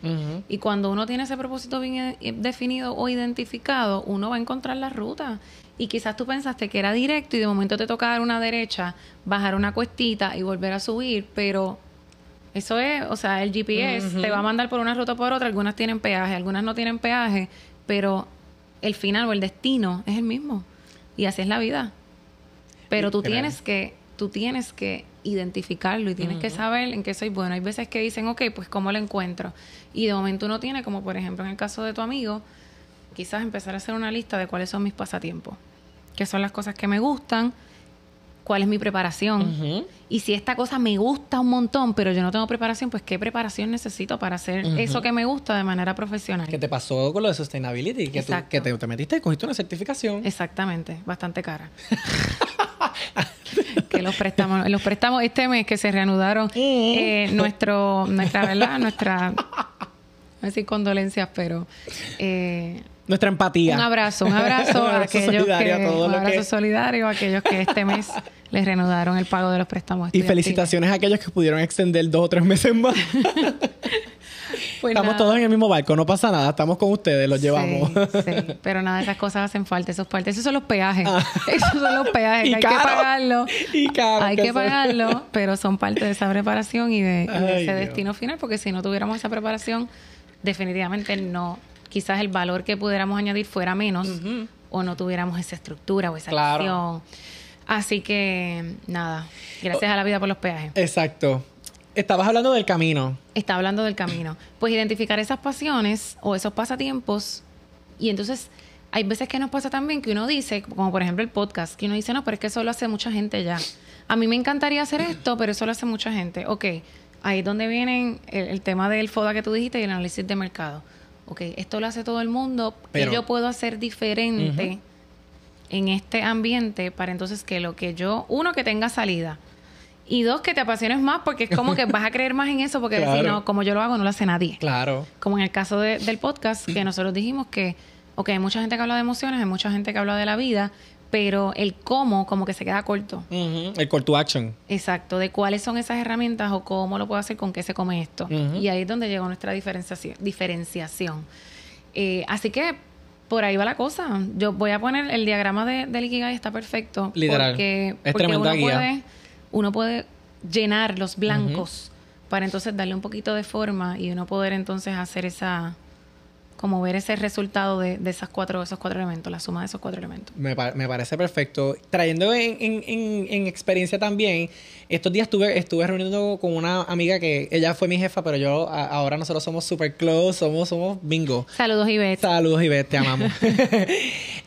Y cuando uno tiene ese propósito bien eh, definido o identificado, uno va a encontrar la ruta. Y quizás tú pensaste que era directo y de momento te toca dar una derecha, bajar una cuestita y volver a subir, pero eso es, o sea, el GPS te va a mandar por una ruta o por otra, algunas tienen peaje, algunas no tienen peaje, pero el final o el destino es el mismo. Y así es la vida. Pero tú tienes que, tú tienes que identificarlo y tienes que saber en qué soy bueno. Hay veces que dicen, ok, pues cómo lo encuentro. Y de momento uno tiene, como por ejemplo en el caso de tu amigo, quizás empezar a hacer una lista de cuáles son mis pasatiempos, qué son las cosas que me gustan, cuál es mi preparación. Y si esta cosa me gusta un montón, pero yo no tengo preparación, pues qué preparación necesito para hacer eso que me gusta de manera profesional. ¿Qué te pasó con lo de sustainability? Que, que te, metiste y cogiste una certificación. Exactamente, bastante cara. <laughs> que los préstamos, los préstamos este mes que se reanudaron, eh, nuestro, nuestra, ¿verdad? Nuestra, no decir condolencias, pero eh, nuestra empatía. Un abrazo, un abrazo, a aquellos que, un abrazo solidario a aquellos que este mes <laughs> les reanudaron el pago de los préstamos. Y felicitaciones a aquellos que pudieron extender dos o tres meses más. <laughs> Pues estamos todos en el mismo barco, no pasa nada, estamos con ustedes, los llevamos. sí, <laughs> pero nada, esas cosas hacen falta, esos partes, esos son los peajes. Ah. Esos son los peajes, hay que pagarlo. Y caro, hay que, pagarlo, pero son parte de esa preparación y de, ese destino final, porque si no tuviéramos esa preparación, definitivamente no quizás el valor que pudiéramos añadir fuera menos o no tuviéramos esa estructura o esa acción. Así que, nada, gracias a la vida por los peajes. Exacto. Estabas hablando del camino. Estaba hablando del camino. Pues identificar esas pasiones o esos pasatiempos. Y entonces, hay veces que nos pasa también que uno dice, como por ejemplo el podcast, que uno dice, no, pero es que eso lo hace mucha gente ya. A mí me encantaría hacer <clears throat> esto, pero eso lo hace mucha gente. Ok, ahí es donde viene el, el tema del FODA que tú dijiste y el análisis de mercado ok, esto lo hace todo el mundo, pero yo puedo hacer diferente en este ambiente para entonces que lo que yo, uno, que tenga salida. Y dos, que te apasiones más porque es como que vas a creer más en eso porque si no, como yo lo hago, no lo hace nadie. Claro. Como en el caso del podcast, que nosotros dijimos que, ok, hay mucha gente que habla de emociones, hay mucha gente que habla de la vida, pero el cómo como que se queda corto. El call to action. Exacto, de cuáles son esas herramientas o cómo lo puedo hacer, con qué se come esto. Y ahí es donde llegó nuestra diferenciación. diferenciación. Eh, así que por ahí va la cosa. Yo voy a poner el diagrama de, del Ikigai, está perfecto. Literal. Porque, es uno, Puede, uno puede llenar los blancos para entonces darle un poquito de forma y uno poder entonces hacer esa como ver ese resultado de, de esas cuatro, esos cuatro elementos, la suma de esos cuatro elementos. Me, pa- me parece perfecto. Trayendo en, en- en- en experiencia también, estos días estuve, estuve reuniendo con una amiga que ella fue mi jefa, pero yo a- ahora nosotros somos super close, somos, somos bingo. Saludos, Ivette. Saludos, Ivette, te amamos. <laughs> <laughs>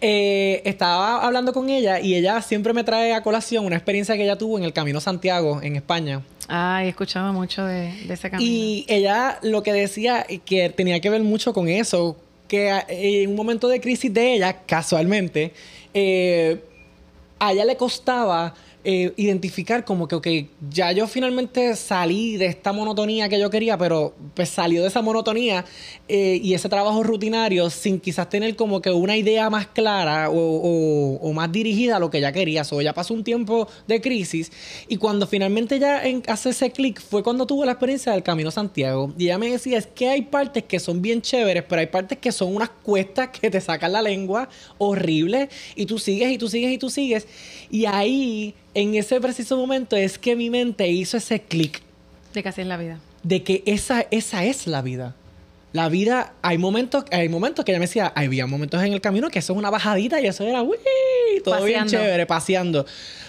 Eh, estaba hablando con ella y ella siempre me trae a colación una experiencia que ella tuvo en el Camino Santiago, en España. Ay, he escuchado mucho de, ese camino. Y ella lo que decía que tenía que ver mucho con eso, que en un momento de crisis de ella, casualmente, eh, a ella le costaba eh, identificar como que, ok, ya yo finalmente salí de esta monotonía que yo quería, pero pues salió de esa monotonía eh, y ese trabajo rutinario sin quizás tener como que una idea más clara o, más dirigida a lo que ella quería. O ya pasó un tiempo de crisis y cuando finalmente ya en- hace ese clic fue cuando tuvo la experiencia del Camino Santiago. Y ella me decía, es que hay partes que son bien chéveres, pero hay partes que son unas cuestas que te sacan la lengua horrible y tú sigues y tú sigues y tú sigues. Y ahí, en ese preciso momento, es que mi mente hizo ese clic De que así es la vida. de que esa, esa es la vida. La vida, hay momentos, hay momentos que ella me decía, había momentos en el camino que eso es una bajadita y eso era, uy, todo bien chévere, paseando.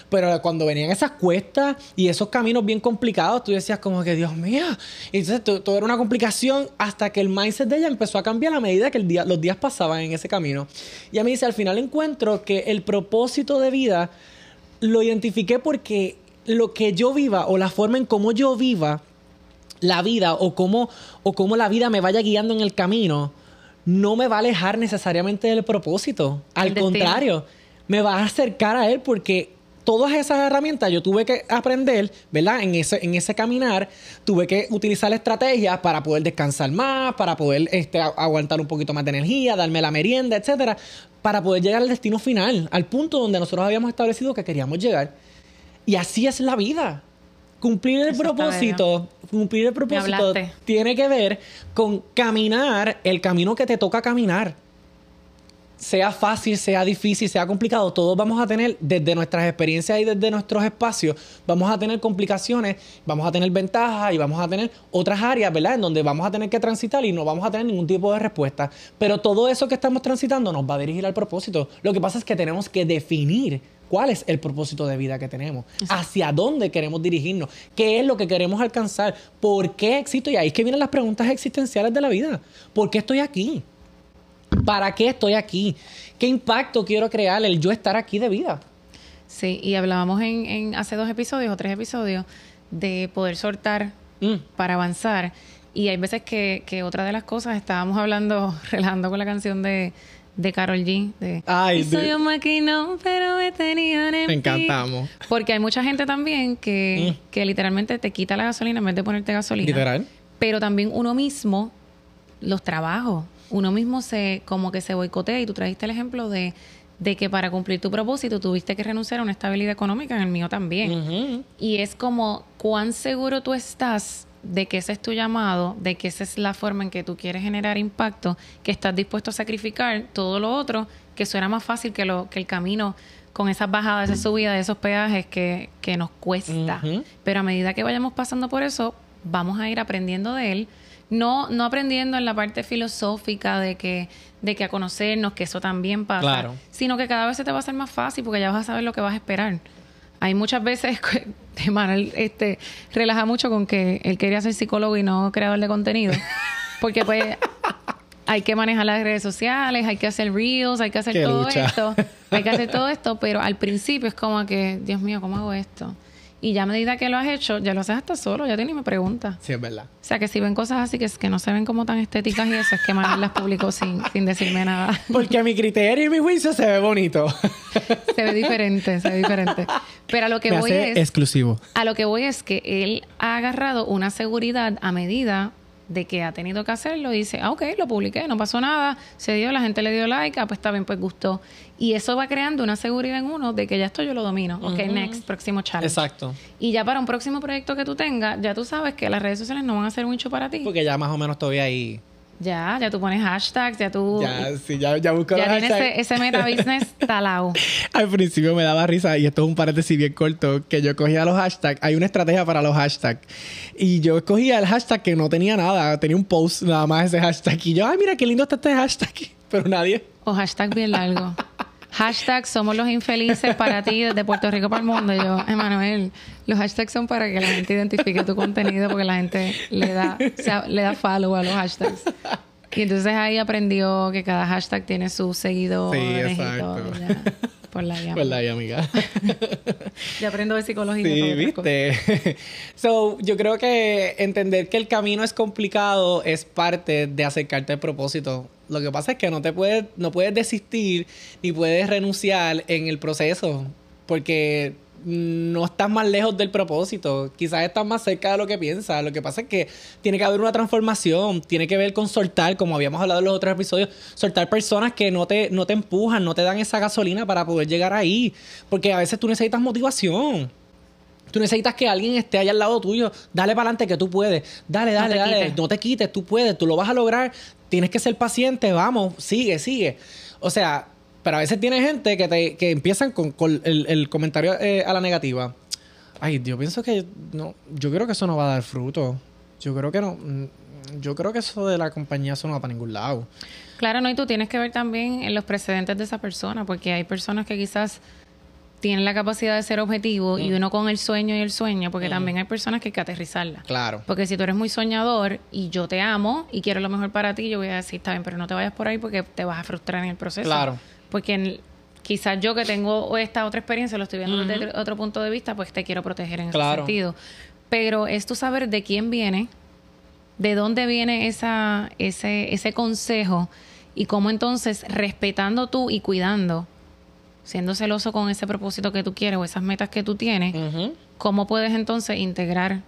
Pero cuando venían esas cuestas y esos caminos bien complicados, tú decías como que, Dios mío. Y entonces to- todo era una complicación hasta que el mindset de ella empezó a cambiar a medida que el día, los días pasaban en ese camino. Y ella me dice, al final encuentro que el propósito de vida lo identifiqué porque lo que yo viva o la forma en cómo yo viva la vida o cómo, o cómo la vida me vaya guiando en el camino, no me va a alejar necesariamente del propósito. Al contrario, me va a acercar a él porque todas esas herramientas yo tuve que aprender, ¿verdad? En ese, en ese caminar, tuve que utilizar estrategias para poder descansar más, para poder este, aguantar un poquito más de energía, darme la merienda, etcétera, para poder llegar al destino final, al punto donde nosotros habíamos establecido que queríamos llegar. Y así es la vida. Cumplir el Eso propósito, cumplir el propósito tiene que ver con caminar el camino que te toca caminar. Sea fácil, sea difícil, sea complicado, todos vamos a tener, desde nuestras experiencias y desde nuestros espacios, vamos a tener complicaciones, vamos a tener ventajas y vamos a tener otras áreas, ¿verdad? En donde vamos a tener que transitar y no vamos a tener ningún tipo de respuesta. Pero todo eso que estamos transitando nos va a dirigir al propósito. Lo que pasa es que tenemos que definir cuál es el propósito de vida que tenemos, hacia dónde queremos dirigirnos, qué es lo que queremos alcanzar, por qué existo. Y ahí es que vienen las preguntas existenciales de la vida. ¿Por qué estoy aquí? ¿Para qué estoy aquí? ¿Qué impacto quiero crear el yo estar aquí de vida? Sí, y hablábamos en, en hace dos episodios o tres episodios de poder soltar Mm. para avanzar. Y hay veces que, que otra de las cosas, estábamos hablando, <laughs> relajando con la canción de, de Carol G. De, Ay, soy de- un maquinón, pero me tenían en Me pi". encantamos. Porque hay mucha gente también que, que literalmente te quita la gasolina en vez de ponerte gasolina. Literal. Pero también uno mismo, los trabajos, uno mismo se como que se boicotea. Y tú trajiste el ejemplo de, de que para cumplir tu propósito tuviste que renunciar a una estabilidad económica, en el mío también. Y es como cuán seguro tú estás de que ese es tu llamado, de que esa es la forma en que tú quieres generar impacto, que estás dispuesto a sacrificar todo lo otro, que suena más fácil que, lo, que el camino con esas bajadas, esas subidas, esos peajes que, que nos cuesta. Pero a medida que vayamos pasando por eso, vamos a ir aprendiendo de él. No, no aprendiendo en la parte filosófica de que, de que a conocernos, que eso también pasa, Claro. sino que cada vez se te va a hacer más fácil porque ya vas a saber lo que vas a esperar. Hay muchas veces <laughs> que Emanuel este, relaja mucho con que él quería ser psicólogo y no creador de contenido. Porque pues <laughs> hay que manejar las redes sociales, hay que hacer reels, hay que hacer Qué todo lucha. esto, hay que hacer <laughs> todo esto, pero al principio es como que, Dios mío, ¿cómo hago esto? Y ya a medida que lo has hecho, ya lo haces hasta solo, ya ni me preguntas. Sí, es verdad. O sea, que si ven cosas así que, que no se ven como tan estéticas y eso, es que Manuel las publicó <laughs> sin, sin decirme nada. Porque a mi criterio y mi juicio se ve bonito. <laughs> Se ve diferente, se ve diferente. Pero a lo que Me voy hace es... exclusivo. A lo que voy es que él ha agarrado una seguridad a medida de que ha tenido que hacerlo y dice, ah, ok, lo publiqué, no pasó nada, se dio, la gente le dio like, ah, pues está bien, pues gustó. Y eso va creando una seguridad en uno de que ya esto yo lo domino. Ok, next, próximo challenge. Exacto. Y ya para un próximo proyecto que tú tengas, ya tú sabes que las redes sociales no van a ser un hecho para ti. Porque ya más o menos estoy ahí Ya, ya tú pones hashtags, ya tú... Ya, sí, ya, ya busco ya los tienes hashtags. ese, ese meta business <laughs> talao. Al principio me daba risa, y esto es un paréntesis bien corto, que yo cogía los hashtags. Hay una estrategia para los hashtags. Y yo escogía el hashtag que no tenía nada, tenía un post nada más ese hashtag. Y yo, ay, mira qué lindo está este hashtag. <laughs> Pero nadie. O hashtag bien largo. Hashtag somos los infelices para ti desde Puerto Rico para el mundo. Yo, Emanuel, los hashtags son para que la gente identifique tu contenido porque la gente le da, o sea, le da follow a los hashtags. Y entonces ahí aprendió que cada hashtag tiene sus seguidores Sí, y todo. exacto. ya, por la llama. ¿Verdad, y amiga? <laughs> Ya aprendo de psicología. Sí, viste. <laughs> so, yo creo que entender que el camino es complicado es parte de acercarte al propósito. Lo que pasa es que no te puedes, no puedes desistir ni puedes renunciar en el proceso. Porque no estás más lejos del propósito. Quizás estás más cerca de lo que piensas. Lo que pasa es que tiene que haber una transformación. Tiene que ver con soltar, como habíamos hablado en los otros episodios, soltar personas que no te, no te empujan, no te dan esa gasolina para poder llegar ahí. Porque a veces tú necesitas motivación. Tú necesitas que alguien esté allá al lado tuyo. Dale para adelante que tú puedes. Dale, dale, dale. quites. No te quites, tú puedes, tú lo vas a lograr. Tienes que ser paciente, vamos, sigue, sigue. O sea, pero a veces tiene gente que, te, que empiezan con, con el, el comentario eh, a la negativa. Ay, yo pienso que no, yo creo que eso no va a dar fruto. Yo creo que no. mm, Yo creo que eso de la compañía eso no va para ningún lado. Claro, no, y tú tienes que ver también en los precedentes de esa persona, porque hay personas que quizás tienen la capacidad de ser objetivo y uno con el sueño y el sueño, porque también hay personas que hay que aterrizarla. Claro. Porque si tú eres muy soñador y yo te amo y quiero lo mejor para ti, yo voy a decir, está bien, pero no te vayas por ahí porque te vas a frustrar en el proceso. Claro. Porque en- quizás yo que tengo esta otra experiencia, lo estoy viendo desde otro punto de vista, pues te quiero proteger en Claro. ese sentido. Pero es tú saber de quién viene, de dónde viene esa, ese, ese consejo y cómo entonces, respetando tú y cuidando, siendo celoso con ese propósito que tú quieres o esas metas que tú tienes. ¿cómo puedes entonces integrar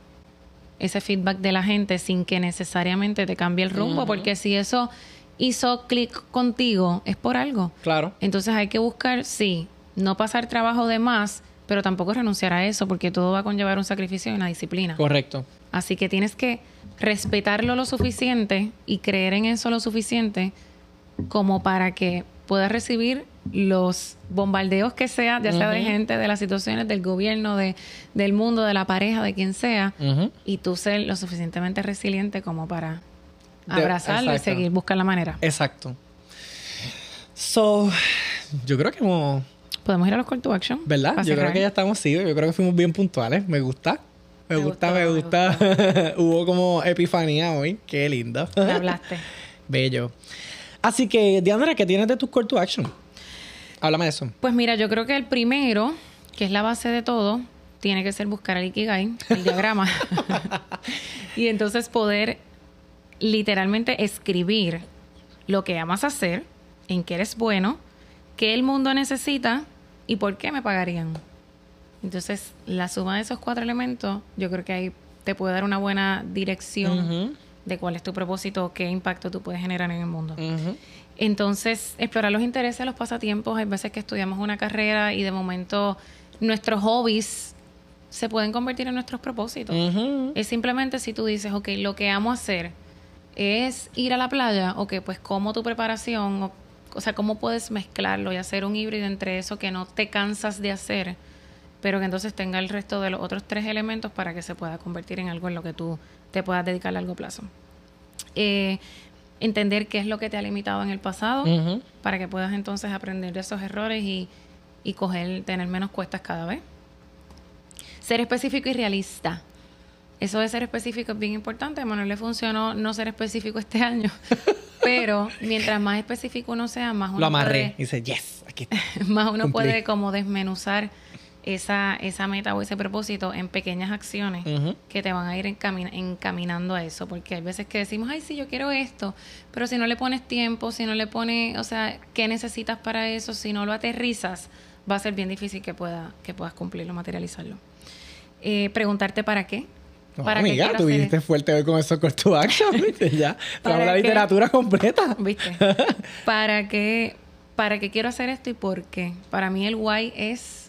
ese feedback de la gente sin que necesariamente te cambie el rumbo? Porque si eso hizo clic contigo, es por algo. Claro. Entonces hay que buscar, sí, no pasar trabajo de más, pero tampoco renunciar a eso, porque todo va a conllevar un sacrificio y una disciplina. Correcto. Así que tienes que respetarlo lo suficiente y creer en eso lo suficiente como para que puedas recibir los bombardeos que sea, ya sea de gente, de las situaciones, del gobierno, de, del mundo, de la pareja, de quien sea, y tú ser lo suficientemente resiliente como para De- abrazarlo y seguir, buscar la manera. Exacto. So, yo creo que hemos, Podemos ir a los call to action. ¿verdad? Yo creo que ya estamos, sí, yo creo que fuimos bien puntuales. Me gusta. Me, Me gusta, gustó, me me gusta. <laughs> Hubo como epifanía hoy. Qué lindo. Me hablaste. <laughs> Bello. Así que, Diandra, ¿qué tienes de tus call to action? Háblame de eso. Pues mira, yo creo que el primero, que es la base de todo, tiene que ser buscar el Ikigai, el diagrama. <laughs> <laughs> y entonces poder literalmente escribir lo que amas hacer, en qué eres bueno, qué el mundo necesita y por qué me pagarían. Entonces, la suma de esos cuatro elementos, yo creo que ahí te puede dar una buena dirección de cuál es tu propósito, qué impacto tú puedes generar en el mundo. Entonces, explorar los intereses, los pasatiempos. Hay veces que estudiamos una carrera y de momento nuestros hobbies se pueden convertir en nuestros propósitos. Es simplemente si tú dices, ok, lo que amo hacer es ir a la playa, ok, pues cómo tu preparación, o, o sea, cómo puedes mezclarlo y hacer un híbrido entre eso que no te cansas de hacer, pero que entonces tenga el resto de los otros tres elementos para que se pueda convertir en algo en lo que tú te puedas dedicar a largo plazo. Eh, entender qué es lo que te ha limitado en el pasado para que puedas entonces aprender de esos errores y, y coger, tener menos cuestas cada vez. Ser específico y realista. Eso de ser específico es bien importante. A Manuel le funcionó no ser específico este año. <laughs> Pero mientras más específico uno sea, más uno Lo amarré. puede- Y dice, yes, aquí está. <laughs> más uno Cumplí. puede como desmenuzar esa, esa meta o ese propósito en pequeñas acciones que te van a ir encamina- encaminando a eso. Porque hay veces que decimos, ay, sí, yo quiero esto, pero si no le pones tiempo, si no le pones, o sea, ¿qué necesitas para eso? Si no lo aterrizas, va a ser bien difícil que, pueda, que puedas cumplirlo, materializarlo. Eh, preguntarte para qué. No, ¿Para amiga, tú viniste fuerte hoy con esos call to action, <laughs> ¿viste? Ya. ¿Para Trajo la literatura completa. <laughs> ¿Viste? <laughs> ¿Para qué, ¿Para qué quiero hacer esto y por qué? Para mí el why es,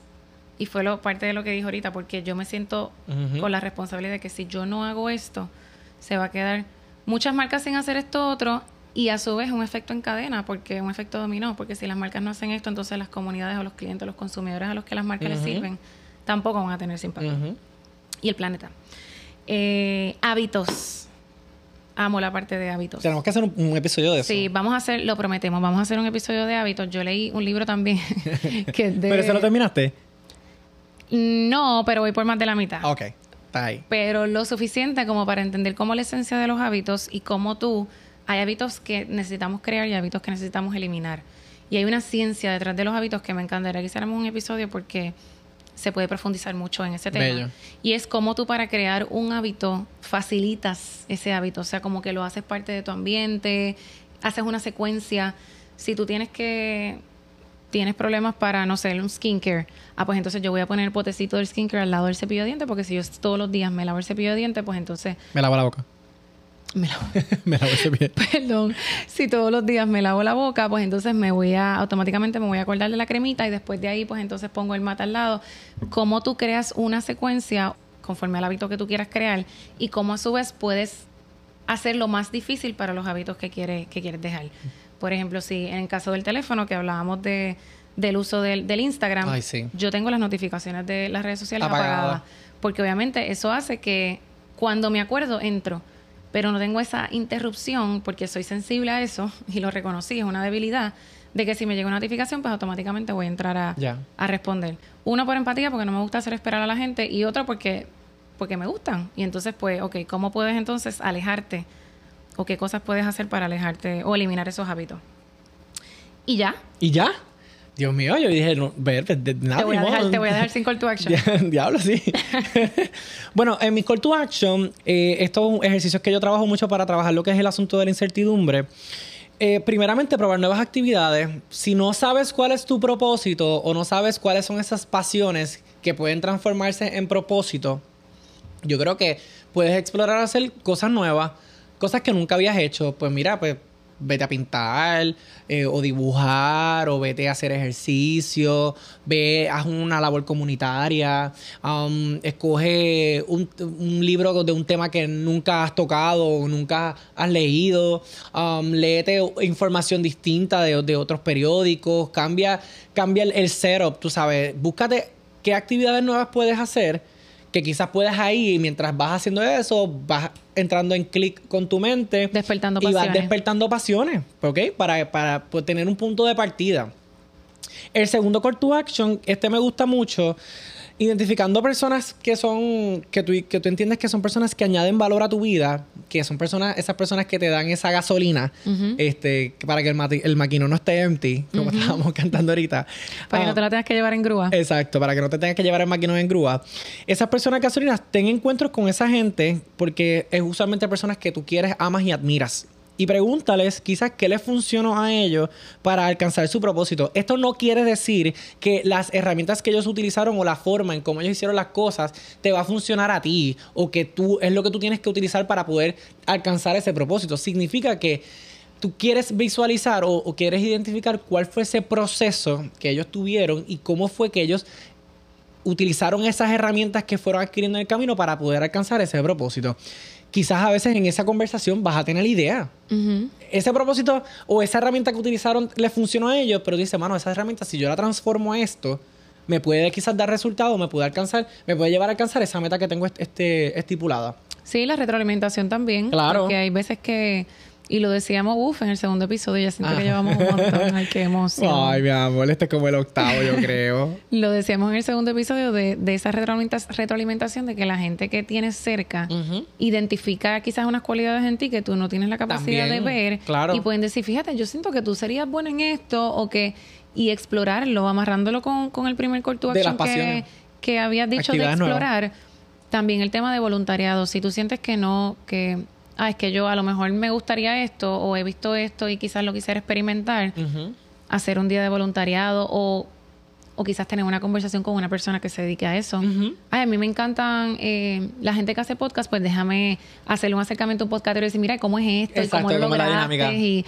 y fue lo, parte de lo que dije ahorita, porque yo me siento con la responsabilidad de que si yo no hago esto, se va a quedar muchas marcas sin hacer esto otro Y a su vez un efecto en cadena, porque un efecto dominó, porque si las marcas no hacen esto, entonces las comunidades o los clientes, los consumidores a los que las marcas les sirven, tampoco van a tener ese impacto. Y el planeta. Eh, hábitos. Amo la parte de hábitos. Tenemos que hacer un, episodio de eso. Sí, vamos a hacer, lo prometemos, vamos a hacer un episodio de hábitos. Yo leí un libro también <laughs> que de... ¿Pero se lo terminaste? No, pero voy por más de la mitad. Ok, está ahí. Pero lo suficiente como para entender cómo la esencia de los hábitos y cómo tú... Hay hábitos que necesitamos crear y hábitos que necesitamos eliminar. Y hay una ciencia detrás de los hábitos que me encantaría que hiciéramos un episodio porque se puede profundizar mucho en ese tema. Y es como tú para crear un hábito facilitas ese hábito, o sea, como que lo haces parte de tu ambiente, haces una secuencia. Si tú tienes que tienes problemas para, no sé, un skincare, ah, pues entonces yo voy a poner el potecito del skincare al lado del cepillo de dientes, porque si yo todos los días me lavo el cepillo de dientes, pues entonces... Me lavo la boca. Me lavo. <laughs> me lavo el cepillo. <laughs> Perdón. Si todos los días me lavo la boca, pues entonces me voy a, automáticamente me voy a acordar de la cremita y después de ahí, pues entonces pongo el mate al lado. Cómo tú creas una secuencia conforme al hábito que tú quieras crear y cómo a su vez puedes hacerlo más difícil para los hábitos que quieres, que quieres dejar. Por ejemplo, si en el caso del teléfono que hablábamos de, del uso del, Instagram, yo tengo las notificaciones de las redes sociales apagadas. Porque obviamente eso hace que cuando me acuerdo entro, pero no tengo esa interrupción porque soy sensible a eso <laughs> y lo reconocí, es una debilidad de que si me llega una notificación, pues automáticamente voy a entrar a, a responder. Uno por empatía, porque no me gusta hacer esperar a la gente, y otro porque, porque me gustan. Y entonces, pues, ok, ¿cómo puedes entonces alejarte? ¿O qué cosas puedes hacer para alejarte o eliminar esos hábitos? Y ya. ¿Y ya? Dios mío, yo dije, no, ver, nada. Te voy, a dejar, te voy a dejar sin call to action. Diablo, sí. <laughs> bueno, en mi call to action, eh, estos ejercicios que yo trabajo mucho para trabajar lo que es el asunto de la incertidumbre. Eh, primeramente, probar nuevas actividades. Si no sabes cuál es tu propósito o no sabes cuáles son esas pasiones que pueden transformarse en propósito, yo creo que puedes explorar hacer cosas nuevas, cosas que nunca habías hecho. Pues mira, pues vete a pintar eh, o dibujar o vete a hacer ejercicio, ve, haz una labor comunitaria, um, escoge un, libro de un tema que nunca has tocado o nunca has leído, um, léete información distinta de, otros periódicos, cambia, cambia el, el setup, tú sabes, búscate qué actividades nuevas puedes hacer que quizás puedas ahí, mientras vas haciendo eso, vas entrando en clic con tu mente. Despertando pasiones. Y vas despertando pasiones, ¿ok? Para, para pues, tener un punto de partida. El segundo call to action, este me gusta mucho identificando personas que son, que tú, que tú entiendes que son personas que añaden valor a tu vida, que son personas, esas personas que te dan esa gasolina, este, para que el, el maquino no esté empty, como estábamos <laughs> cantando ahorita. Para que no te la tengas que llevar en grúa. Exacto, para que no te tengas que llevar el maquino en grúa. Esas personas gasolinas, ten encuentros con esa gente, porque es usualmente personas que tú quieres, amas y admiras y pregúntales quizás qué les funcionó a ellos para alcanzar su propósito. Esto no quiere decir que las herramientas que ellos utilizaron o la forma en cómo ellos hicieron las cosas te va a funcionar a ti o que tú es lo que tú tienes que utilizar para poder alcanzar ese propósito. Significa que tú quieres visualizar o, o quieres identificar cuál fue ese proceso que ellos tuvieron y cómo fue que ellos utilizaron esas herramientas que fueron adquiriendo en el camino para poder alcanzar ese propósito quizás a veces en esa conversación vas a tener la idea. Ese propósito o esa herramienta que utilizaron le funcionó a ellos, pero dice, mano, esa herramienta, si yo la transformo a esto, me puede quizás dar resultado, me puede alcanzar, me puede llevar a alcanzar esa meta que tengo este, estipulada. Sí, la retroalimentación también. Claro. Porque hay veces que y lo decíamos, uff, en el segundo episodio, ya siento que ah. llevamos un montón. Ay, qué emoción. Ay, mi amor, este es como el octavo, yo <laughs> creo. lo decíamos en el segundo episodio de, de esa retroalimentación de que la gente que tienes cerca identifica quizás unas cualidades en ti que tú no tienes la capacidad de ver. Claro. Y pueden decir, fíjate, yo siento que tú serías bueno en esto o que... Y explorarlo, amarrándolo con, con el primer call to action que, que habías dicho de explorar. También el tema de voluntariado. Si tú sientes que no, que ah, es que yo a lo mejor me gustaría esto o he visto esto y quizás lo quisiera experimentar, hacer un día de voluntariado o, o, quizás tener una conversación con una persona que se dedique a eso. Ay, a mí me encantan eh, la gente que hace podcast, pues déjame hacerle un acercamiento a un podcast y decir, mira, ¿cómo es esto? Exacto, ¿Cómo lo lograste? Y...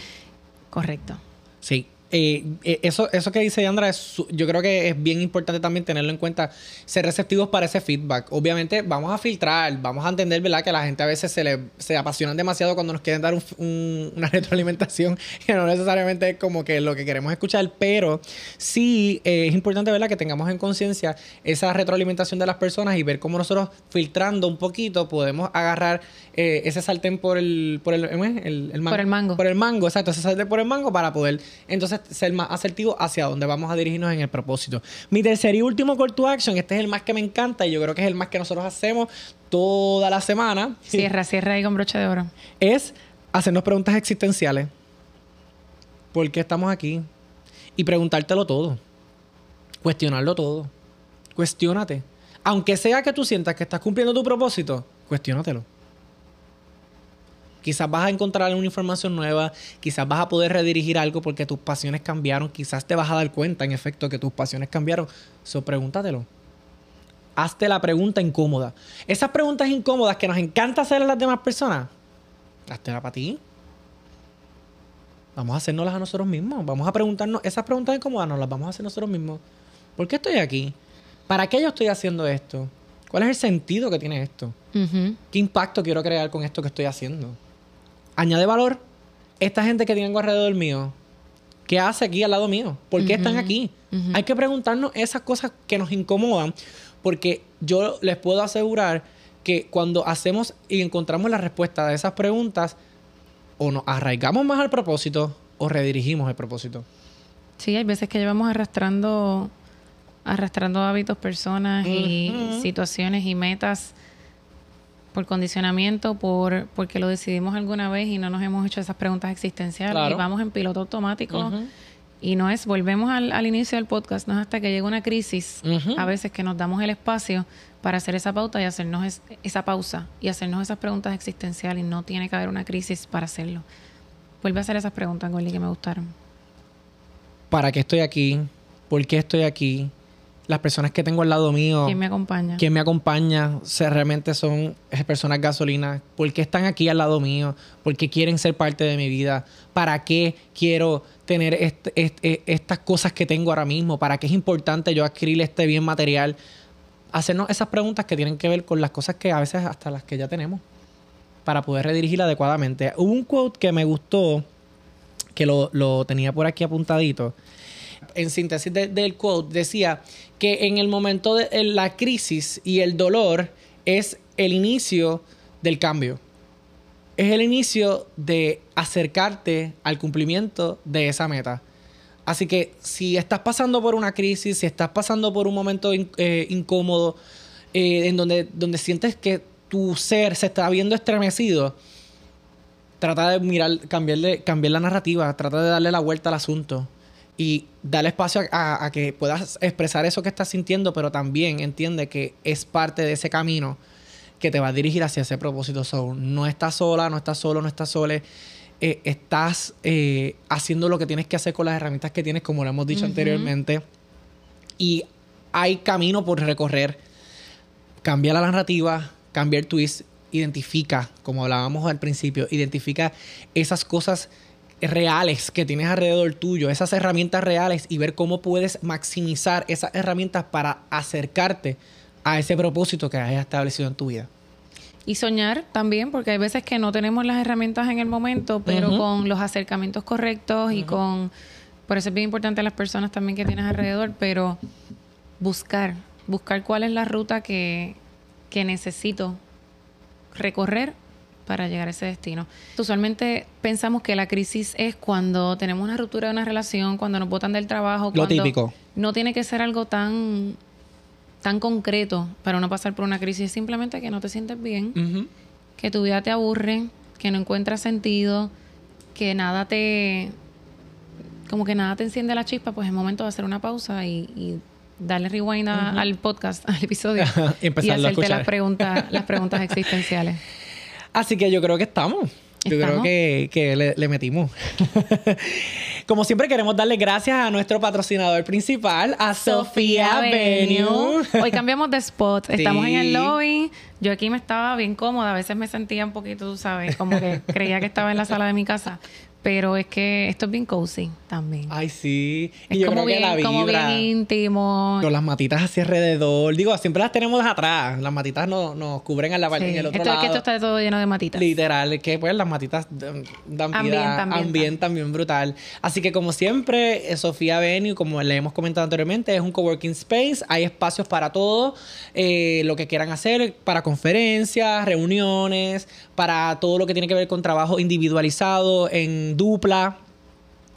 Correcto. Sí, eh, eh, eso, eso que dice Yandra, es, yo creo que es bien importante también tenerlo en cuenta, ser receptivos para ese feedback. Obviamente vamos a filtrar, vamos a entender, ¿verdad? Que la gente a veces se le se apasionan demasiado cuando nos quieren dar una <laughs> retroalimentación que no necesariamente es como que lo que queremos escuchar, pero sí eh, es importante, ¿verdad? Que tengamos en conciencia esa retroalimentación de las personas y ver cómo nosotros filtrando un poquito podemos agarrar ese sartén por el, por el, el, mango. Por el mango. Por el mango, exacto, ese sartén por el mango para poder entonces ser más asertivo hacia dónde vamos a dirigirnos en el propósito. Mi tercer y último call to action, este es el más que me encanta y yo creo que es el más que nosotros hacemos toda la semana. Cierra, cierra ahí con broche de oro. Es hacernos preguntas existenciales. ¿Por qué estamos aquí? Y preguntártelo todo. Cuestionarlo todo. Cuestiónate. Aunque sea que tú sientas que estás cumpliendo tu propósito, cuestiónatelo. Quizás vas a encontrar una información nueva, quizás vas a poder redirigir algo porque tus pasiones cambiaron, quizás te vas a dar cuenta, en efecto, que tus pasiones cambiaron. So, pregúntatelo. Hazte la pregunta incómoda. Esas preguntas incómodas que nos encanta hacer a las demás personas, hazte para ti. Vamos a hacernoslas a nosotros mismos. Vamos a preguntarnos, esas preguntas incómodas nos las vamos a hacer nosotros mismos. ¿Por qué estoy aquí? ¿Para qué yo estoy haciendo esto? ¿Cuál es el sentido que tiene esto? ¿Qué impacto quiero crear con esto que estoy haciendo? Añade valor esta gente que tengo alrededor mío. ¿Qué hace aquí al lado mío? ¿Por qué están aquí? Hay que preguntarnos esas cosas que nos incomodan, porque yo les puedo asegurar que cuando hacemos y encontramos la respuesta de esas preguntas, o nos arraigamos más al propósito o redirigimos el propósito. Sí, hay veces que llevamos arrastrando, arrastrando hábitos, personas y situaciones y metas por condicionamiento, por porque lo decidimos alguna vez y no nos hemos hecho esas preguntas existenciales y vamos en piloto automático. Y no es, volvemos al, inicio del podcast, no es hasta que llega una crisis, a veces que nos damos el espacio para hacer esa pauta y hacernos esa pausa y hacernos esas preguntas existenciales. Y no tiene que haber una crisis para hacerlo. Vuelve a hacer esas preguntas, Gordy, que me gustaron. ¿Para qué estoy aquí? ¿Por qué estoy aquí? Las personas que tengo al lado mío. ¿Quién me acompaña? ¿Quién me acompaña? O realmente son personas gasolinas. ¿Por qué están aquí al lado mío? ¿Por qué quieren ser parte de mi vida? ¿Para qué quiero tener e, estas cosas que tengo ahora mismo? ¿Para qué es importante yo adquirir este bien material? Hacernos esas preguntas que tienen que ver con las cosas que a veces hasta las que ya tenemos. Para poder redirigir adecuadamente. Hubo un quote que me gustó, que lo, lo tenía por aquí apuntadito en síntesis del quote, decía que en el momento de la crisis y el dolor es el inicio del cambio. Es el inicio de acercarte al cumplimiento de esa meta. Así que si estás pasando por una crisis, si estás pasando por un momento eh, incómodo, eh, en donde, donde sientes que tu ser se está viendo estremecido, trata de mirar, cambiarle, cambiar la narrativa, trata de darle la vuelta al asunto y darle espacio a, que puedas expresar eso que estás sintiendo, pero también entiende que es parte de ese camino que te va a dirigir hacia ese propósito. no estás sola, no estás solo, no estás sole. Eh, estás eh, haciendo lo que tienes que hacer con las herramientas que tienes, como lo hemos dicho anteriormente. Y hay camino por recorrer. Cambia la narrativa, cambia el twist, identifica, como hablábamos al principio, identifica esas cosas reales que tienes alrededor tuyo, esas herramientas reales y ver cómo puedes maximizar esas herramientas para acercarte a ese propósito que hayas establecido en tu vida. Y soñar también, porque hay veces que no tenemos las herramientas en el momento, pero con los acercamientos correctos y con, por eso es bien importante las personas también que tienes alrededor, pero buscar, buscar cuál es la ruta que, que necesito recorrer para llegar a ese destino. Usualmente pensamos que la crisis es cuando tenemos una ruptura de una relación, cuando nos botan del trabajo. Lo típico. No tiene que ser algo tan, tan concreto para no pasar por una crisis. Simplemente que no te sientes bien, que tu vida te aburre, que no encuentras sentido, que nada te... Como que nada te enciende la chispa, pues es momento de hacer una pausa y, darle rewind al podcast, <laughs> al episodio <laughs> y, y hacerte las preguntas, las preguntas <laughs> existenciales. Así que yo creo que estamos. Yo creo que, le, metimos. <laughs> Como siempre, queremos darle gracias a nuestro patrocinador principal, a Sofía Avenue. Hoy cambiamos de spot. <laughs> Estamos en el lobby. Yo aquí me estaba bien cómoda. A veces me sentía un poquito, tú sabes, como que creía que estaba en la sala de mi casa. Pero es que esto es bien cozy también. Ay, sí. es y yo como, creo bien, que la como vibra bien íntimo. con las matitas hacia alrededor. Digo, siempre las tenemos atrás. Las matitas nos, nos cubren en la parte Sí. en el otro Esto es lado. que esto está todo lleno de matitas. Literal, es que pues las matitas dan vida, Ambienta, ambienta. ambientan bien brutal. Así que como siempre, eh, Sofía Venue, como le hemos comentado anteriormente, es un coworking space. Hay espacios para todo, eh, lo que quieran hacer, para conferencias, reuniones, para todo lo que tiene que ver con trabajo individualizado en dupla.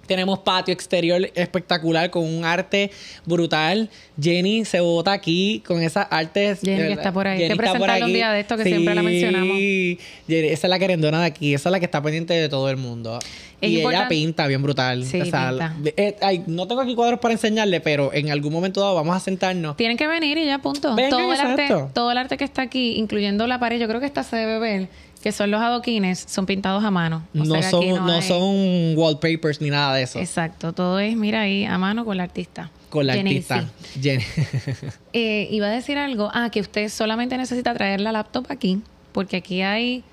Tenemos patio exterior espectacular con un arte brutal. Jenny se bota aquí con esas artes. Jenny que está por ahí. Hay que está por presentarla un aquí. día de esto que siempre la mencionamos. Jenny, esa es la querendona de aquí. Esa es la que está pendiente de todo el mundo. Es y ella pinta bien brutal. Sí, O sea, pinta. de- eh, ay, no tengo aquí cuadros para enseñarle, pero en algún momento dado vamos a sentarnos. Tienen que venir y ya, punto. Vengan, todo, el arte, todo el arte que está aquí, incluyendo la pared, yo creo que esta se debe ver, que son los adoquines, son pintados a mano. O No, sea son, no, hay- son wallpapers ni nada de eso. Exacto, todo es, mira ahí, a mano con la artista. Con la Jenny artista. Jenny. <laughs> Eh, iba a decir algo, ah, que usted solamente necesita traer la laptop aquí, porque aquí hay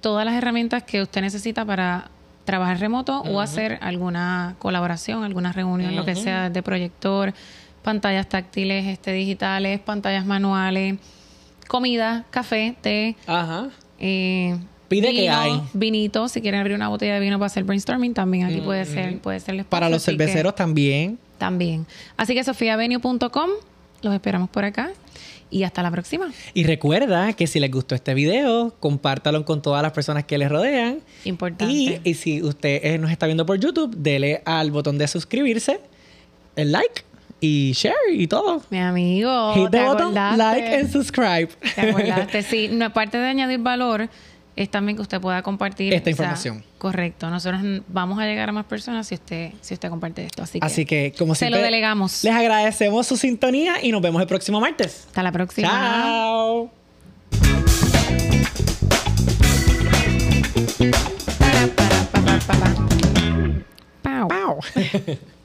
todas las herramientas que usted necesita para trabajar remoto o hacer alguna colaboración, alguna reunión, lo que sea, de proyector, pantallas táctiles, este, digitales, pantallas manuales, comida, café, té, Ajá. Eh, Pide que hay. vinito, si quieren abrir una botella de vino para hacer brainstorming, también aquí puede ser, puede ser el espacio, Para los que- cerveceros también. también. Así que sofiavenue.com, los esperamos por acá y hasta la próxima. Y recuerda que si les gustó este video, compártalo con todas las personas que les rodean. Importante. Y, y si usted eh, nos está viendo por YouTube, dele al botón de suscribirse, el like y share y todo. Mi amigo, Hit the ¿te button, like and subscribe. ¿Te acordaste? <laughs> Sí, aparte de añadir valor, es también que usted pueda compartir Esta o sea, información. correcto. Nosotros vamos a llegar a más personas si usted, si usted comparte esto. Así que, Así que, como se siempre, lo delegamos. les agradecemos su sintonía y nos vemos el próximo martes. Hasta la próxima. Chao. Para, para, para, para, para. Pau. Pau. <laughs>